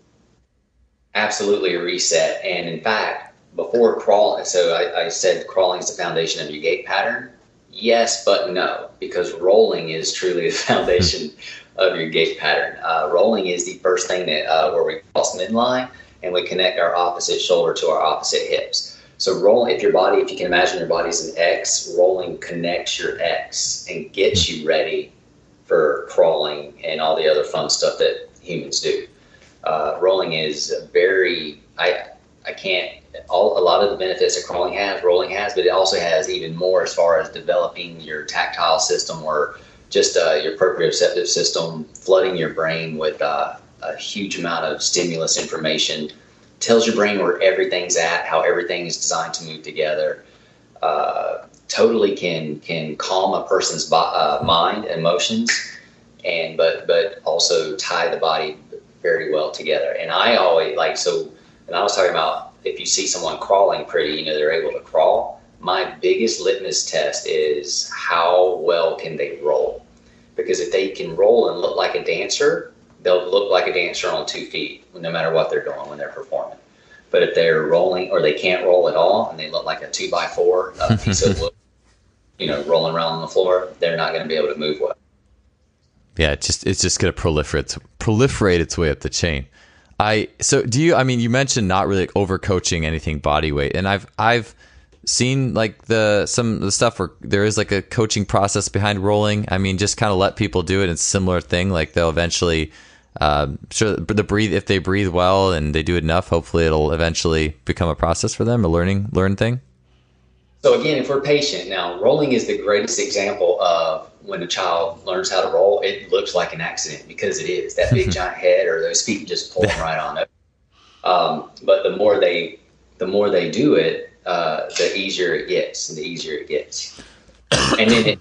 absolutely a reset, and in fact before crawling, so I, I said crawling is the foundation of your gait pattern. Yes, but no, because rolling is truly the foundation of your gait pattern. Uh, rolling is the first thing that uh, where we cross midline and we connect our opposite shoulder to our opposite hips. So rolling, if your body, if you can imagine your body's an X, rolling connects your X and gets you ready for crawling and all the other fun stuff that humans do. Uh, rolling is very, I, I can't all a lot of the benefits that crawling has, rolling has, but it also has even more as far as developing your tactile system or just uh, your proprioceptive system, flooding your brain with uh, a huge amount of stimulus information, tells your brain where everything's at, how everything is designed to move together. Uh, totally can can calm a person's bo- uh, mind, emotions, and but but also tie the body very well together. And I always like so. And I was talking about if you see someone crawling pretty, you know they're able to crawl. My biggest litmus test is how well can they roll, because if they can roll and look like a dancer, they'll look like a dancer on two feet, no matter what they're doing when they're performing. But if they're rolling or they can't roll at all and they look like a two by four uh, piece of wood, you know, rolling around on the floor, they're not going to be able to move well. Yeah, it's just it's just going to proliferate proliferate its way up the chain. I so do you? I mean, you mentioned not really overcoaching anything body weight, and I've I've seen like the some the stuff where there is like a coaching process behind rolling. I mean, just kind of let people do it. It's similar thing. Like they'll eventually, um, sure, the breathe if they breathe well and they do enough, hopefully it'll eventually become a process for them, a learning learn thing. So again, if we're patient, now rolling is the greatest example of when a child learns how to roll. It looks like an accident because it is that big giant head or those feet just pull right on it. Um, but the more they the more they do it, uh, the easier it gets, and the easier it gets, and then it,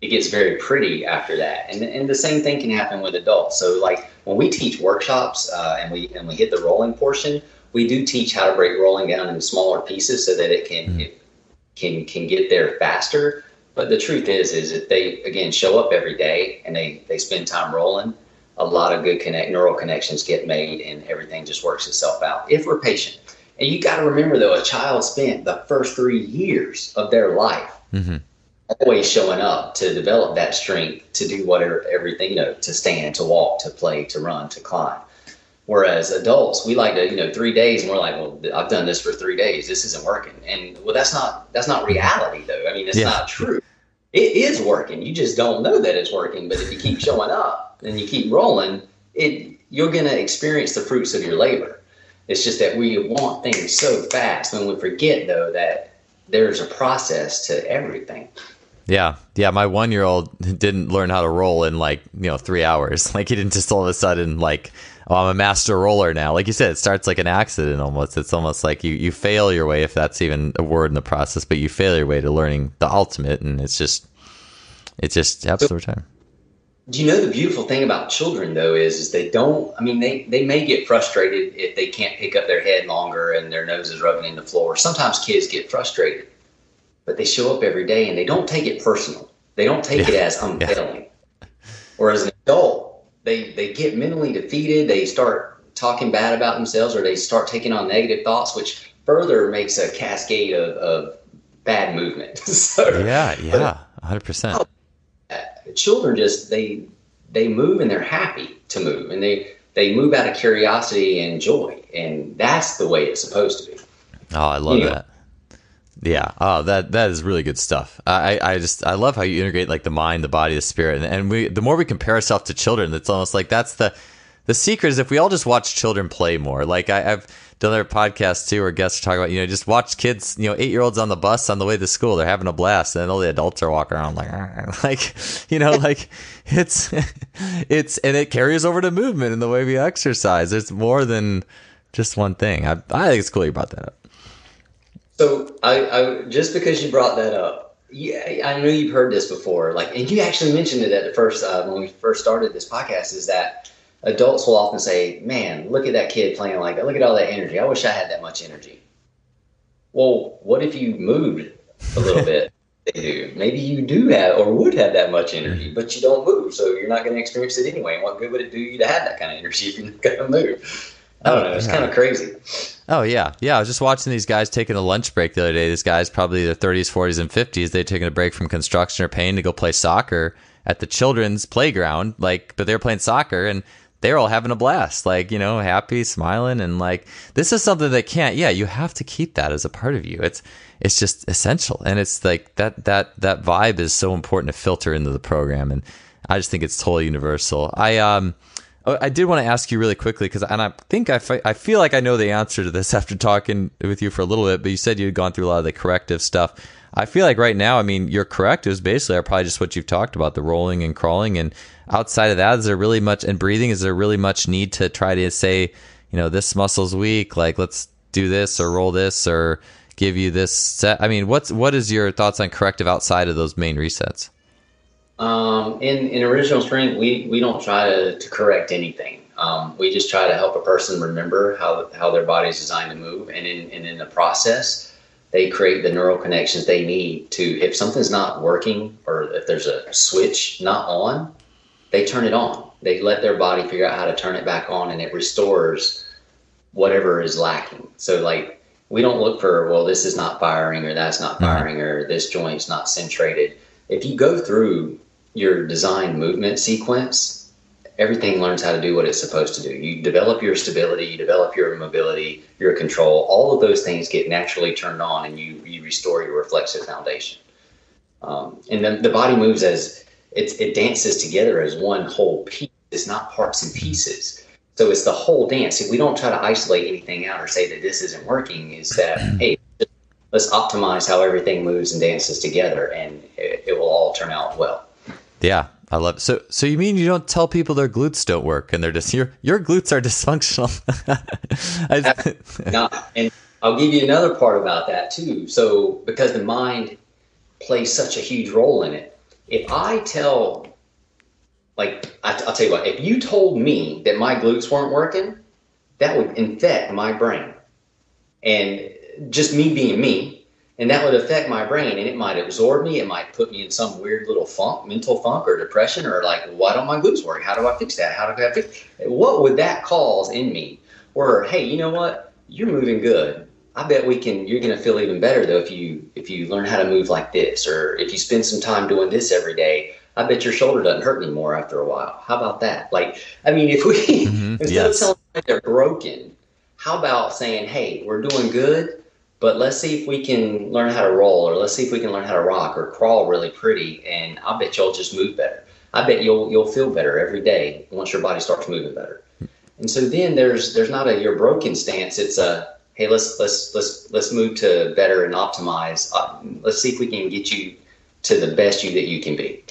it gets very pretty after that. And and the same thing can happen with adults. So like when we teach workshops uh, and we and we hit the rolling portion, we do teach how to break rolling down into smaller pieces so that it can mm-hmm. it can can get there faster. But the truth is, is that they again show up every day and they they spend time rolling. A lot of good connect neural connections get made, and everything just works itself out if we're patient. And you got to remember, though, a child spent the first three years of their life mm-hmm. always showing up to develop that strength to do whatever, everything, you know, to stand, to walk, to play, to run, to climb. Whereas adults, we like to, you know, three days, and we're like, well, I've done this for three days. This isn't working. And well, that's not that's not reality, though. I mean, it's yeah. not true. It is working. You just don't know that it's working. But if you keep showing up and you keep rolling, it you're going to experience the fruits of your labor. It's just that we want things so fast, and we forget though that there's a process to everything. Yeah, yeah. My one year old didn't learn how to roll in like you know three hours. Like he didn't just all of a sudden like, oh, I'm a master roller now. Like you said, it starts like an accident almost. It's almost like you you fail your way, if that's even a word in the process, but you fail your way to learning the ultimate, and it's just it just happens over time do you know the beautiful thing about children though is, is they don't i mean they, they may get frustrated if they can't pick up their head longer and their nose is rubbing in the floor sometimes kids get frustrated but they show up every day and they don't take it personal they don't take yeah. it as i'm failing or as an adult they they get mentally defeated they start talking bad about themselves or they start taking on negative thoughts which further makes a cascade of, of bad movement. So, yeah yeah 100% children just they they move and they're happy to move and they they move out of curiosity and joy and that's the way it's supposed to be. Oh i love you that. know? Yeah. Oh that that is really good stuff. I i just i love how you integrate like the mind the body the spirit and, and we the more we compare ourselves to children it's almost like that's the the secret is if we all just watch children play more. Like I, i've done other podcasts too where guests talking about you know just watch kids you know eight year olds on the bus on the way to school. They're having a blast and all the adults are walking around like like you know like it's it's and it carries over to movement and the way we exercise. It's more than just one thing. I, I think it's cool you brought that up so I, I just because you brought that up yeah i know you've heard this before like and you actually mentioned it at the first uh, when we first started this podcast is that adults will often say, "Man, look at that kid playing like that. Look at all that energy. I wish I had that much energy." Well, what if you moved a little bit? They do. Maybe you do have or would have that much energy, but you don't move, so you're not going to experience it anyway. And what good would it do you to have that kind of energy if you're not going to move? I don't know. It's kind of crazy. Oh yeah, yeah. I was just watching these guys taking a lunch break the other day. These guys, probably their 30s, 40s, and 50s, they're taking a break from construction or pain to go play soccer at the children's playground. Like, but they're playing soccer and they're all having a blast, like, you know, happy, smiling. And like, this is something that can't, yeah, you have to keep that as a part of you. It's, it's just essential. And it's like that, that, that vibe is so important to filter into the program. And I just think it's totally universal. I, um, Oh, I did want to ask you really quickly because, and I think I, I feel like I know the answer to this after talking with you for a little bit, but you said you had gone through a lot of the corrective stuff. I feel like right now, I mean, your correctives basically are probably just what you've talked about the rolling and crawling and outside of that, is there really much and breathing? Is there really much need to try to say, you know, this muscle's weak, like let's do this or roll this or give you this set? I mean, what's what is your thoughts on corrective outside of those main resets? Um, in in original strength, we we don't try to, to correct anything. Um, we just try to help a person remember how, how their body is designed to move. And in, and in the process, they create the neural connections they need to, if something's not working or if there's a switch not on, they turn it on. They let their body figure out how to turn it back on and it restores whatever is lacking. So, like, we don't look for, well, this is not firing or that's not firing or this joint's not centrated. If you go through your design movement sequence, everything learns how to do what it's supposed to do. You develop your stability, you develop your mobility, your control. All of those things get naturally turned on, and you you restore your reflexive foundation. Um, and then the body moves as it, it dances together as one whole piece. It's not parts and pieces. So it's the whole dance. If we don't try to isolate anything out or say that this isn't working, is that hey, let's optimize how everything moves and dances together, and it, it will all turn out well. Yeah, I love it. So so you mean you don't tell people their glutes don't work and they're just your your glutes are dysfunctional. I, Not, and I'll give you another part about that too. So because the mind plays such a huge role in it. If I tell like I, will tell you what, if you told me that my glutes weren't working, that would infect my brain. And just me being me, and that would affect my brain and it might absorb me it might put me in some weird little funk mental funk or depression or like why don't my glutes work how do i fix that? How do i fix what would that cause in me? Or hey you know what? You're moving good. I bet we can you're going to feel even better though if you if you learn how to move like this or if you spend some time doing this every day i bet your shoulder doesn't hurt anymore after a while. How about that? Like i mean if we mm-hmm. instead yes. of telling them they're broken how about saying hey we're doing good but let's see if we can learn how to roll, or let's see if we can learn how to rock or crawl really pretty, and I bet you'll just move better. I bet you'll you'll feel better every day once your body starts moving better. And so then there's there's not a you're broken stance. It's a hey let's let's let's let's move to better and optimize. Uh, let's see if we can get you to the best you that you can be.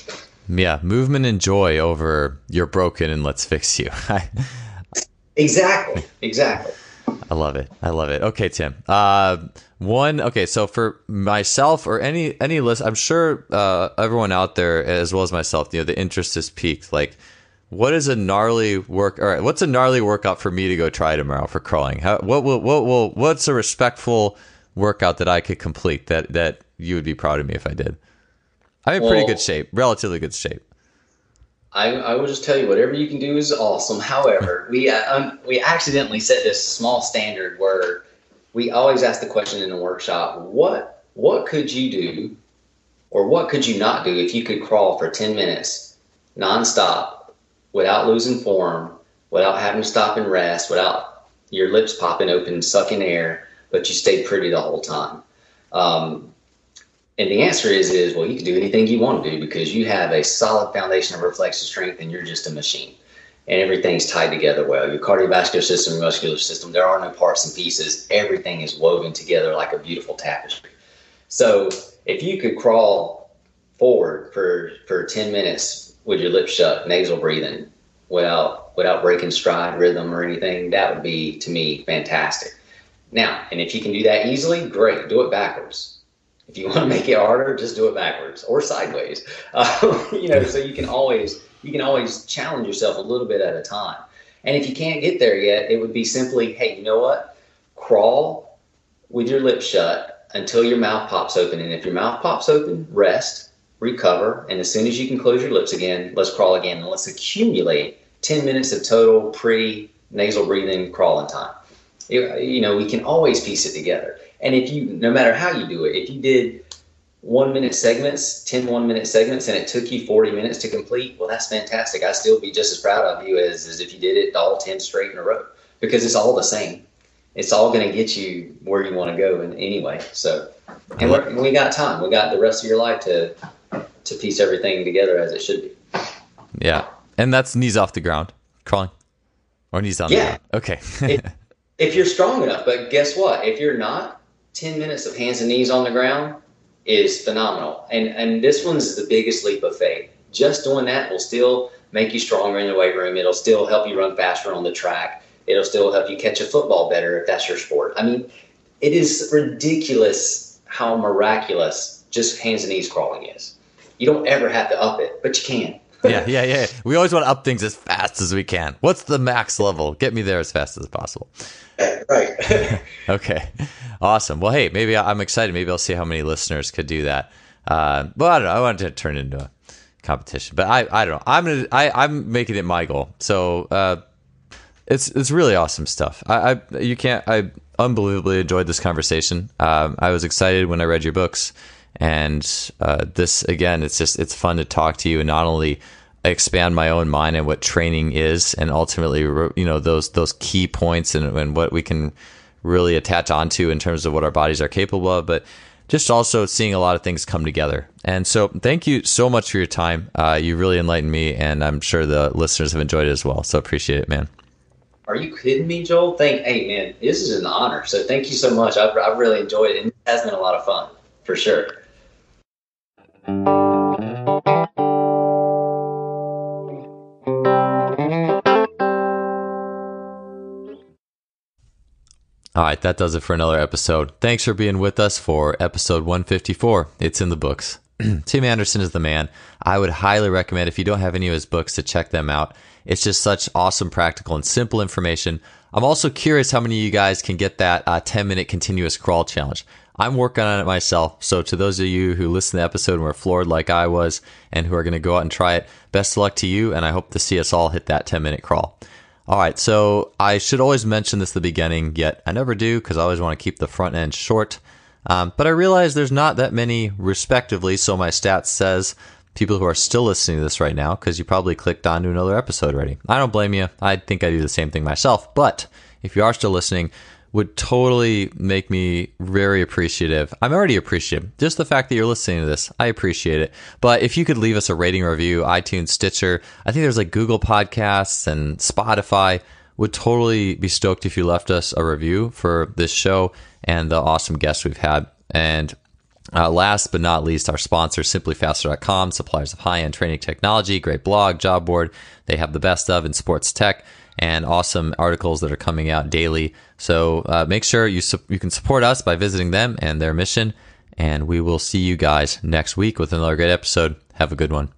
Yeah, movement and joy over you're broken and let's fix you. exactly, exactly. I love it. I love it. Okay, Tim. Uh, one. Okay, so for myself or any any list, I'm sure uh, everyone out there as well as myself, you know, the interest is piqued. Like, what is a gnarly work? All right, what's a gnarly workout for me to go try tomorrow for crawling? How, what will what will what's a respectful workout that I could complete that that you would be proud of me if I did? I'm in well, pretty good shape, relatively good shape. I, I will just tell you whatever you can do is awesome. However, we um, we accidentally set this small standard where we always ask the question in the workshop: what what could you do, or what could you not do if you could crawl for ten minutes nonstop without losing form, without having to stop and rest, without your lips popping open, sucking air, but you stayed pretty the whole time. Um, and the answer is, is well, you can do anything you want to do because you have a solid foundation of reflexive strength and you're just a machine. And everything's tied together well. Your cardiovascular system, your muscular system, there are no parts and pieces. Everything is woven together like a beautiful tapestry. So if you could crawl forward for, for 10 minutes with your lips shut, nasal breathing, without without breaking stride, rhythm, or anything, that would be to me fantastic. Now, and if you can do that easily, great. Do it backwards if you want to make it harder, just do it backwards or sideways. Uh, you know, so you can always you can always challenge yourself a little bit at a time. And if you can't get there yet, it would be simply, hey, you know what? Crawl with your lips shut until your mouth pops open. And if your mouth pops open, rest, recover, and as soon as you can close your lips again, let's crawl again and let's accumulate 10 minutes of total pre nasal breathing crawling time. You know, we can always piece it together. And if you, no matter how you do it, if you did one minute segments, 10 one minute segments, and it took you 40 minutes to complete, well, that's fantastic. I'd still be just as proud of you as, as if you did it all 10 straight in a row because it's all the same. It's all going to get you where you want to go in, anyway. So, and we got time. We got the rest of your life to to piece everything together as it should be. Yeah, and that's knees off the ground, crawling, or knees on yeah. the ground. Okay. if you're strong enough, but guess what? If you're not, 10 minutes of hands and knees on the ground is phenomenal. And, and this one's the biggest leap of faith. Just doing that will still make you stronger in the weight room. It'll still help you run faster on the track. It'll still help you catch a football better if that's your sport. I mean, it is ridiculous how miraculous just hands and knees crawling is. You don't ever have to up it, but you can. Yeah, yeah, yeah. We always want to up things as fast as we can. What's the max level? Get me there as fast as possible. right. okay. Awesome. Well, hey, maybe I'm excited. Maybe I'll see how many listeners could do that. Uh, but I don't know. I wanted to turn it into a competition, but I, I don't know. I'm gonna, I, I'm making it my goal. So, uh, it's, it's really awesome stuff. I, I, you can't, I unbelievably enjoyed this conversation. Um, I was excited when I read your books and, uh, this again, it's just, it's fun to talk to you and not only expand my own mind and what training is and ultimately, you know, those, those key points and, and what we can really attach onto in terms of what our bodies are capable of, but just also seeing a lot of things come together. And so, thank you so much for your time. Uh, you really enlightened me, and I'm sure the listeners have enjoyed it as well. So, appreciate it, man. Are you kidding me, Joel? Thank, hey, man, this is an honor. So, thank you so much. I've, I've really enjoyed it, and it has been a lot of fun for sure. All right, that does it for another episode. Thanks for being with us for episode 154. It's in the books. Tim Anderson is the man. I would highly recommend if you don't have any of his books to check them out. It's just such awesome, practical, and simple information. I'm also curious how many of you guys can get that uh, 10 minute continuous crawl challenge. I'm working on it myself. So to those of you who listen to the episode and were floored like I was and who are going to go out and try it, best of luck to you. And I hope to see us all hit that 10 minute crawl. All right, so I should always mention this at the beginning, yet I never do because I always want to keep the front end short. Um, but I realize there's not that many, respectively, so my stats says people who are still listening to this right now because you probably clicked on to another episode already. I don't blame you. I think I do the same thing myself. But if you are still listening, would totally make me very appreciative. I'm already appreciative. Just the fact that you're listening to this, I appreciate it. But if you could leave us a rating review, iTunes, Stitcher, I think there's like Google Podcasts and Spotify. Would totally be stoked if you left us a review for this show and the awesome guests we've had. And uh, last but not least, our sponsor, simplifaster.com, suppliers of high end training technology, great blog, job board. They have the best of in sports tech and awesome articles that are coming out daily. So uh, make sure you su- you can support us by visiting them and their mission. And we will see you guys next week with another great episode. Have a good one.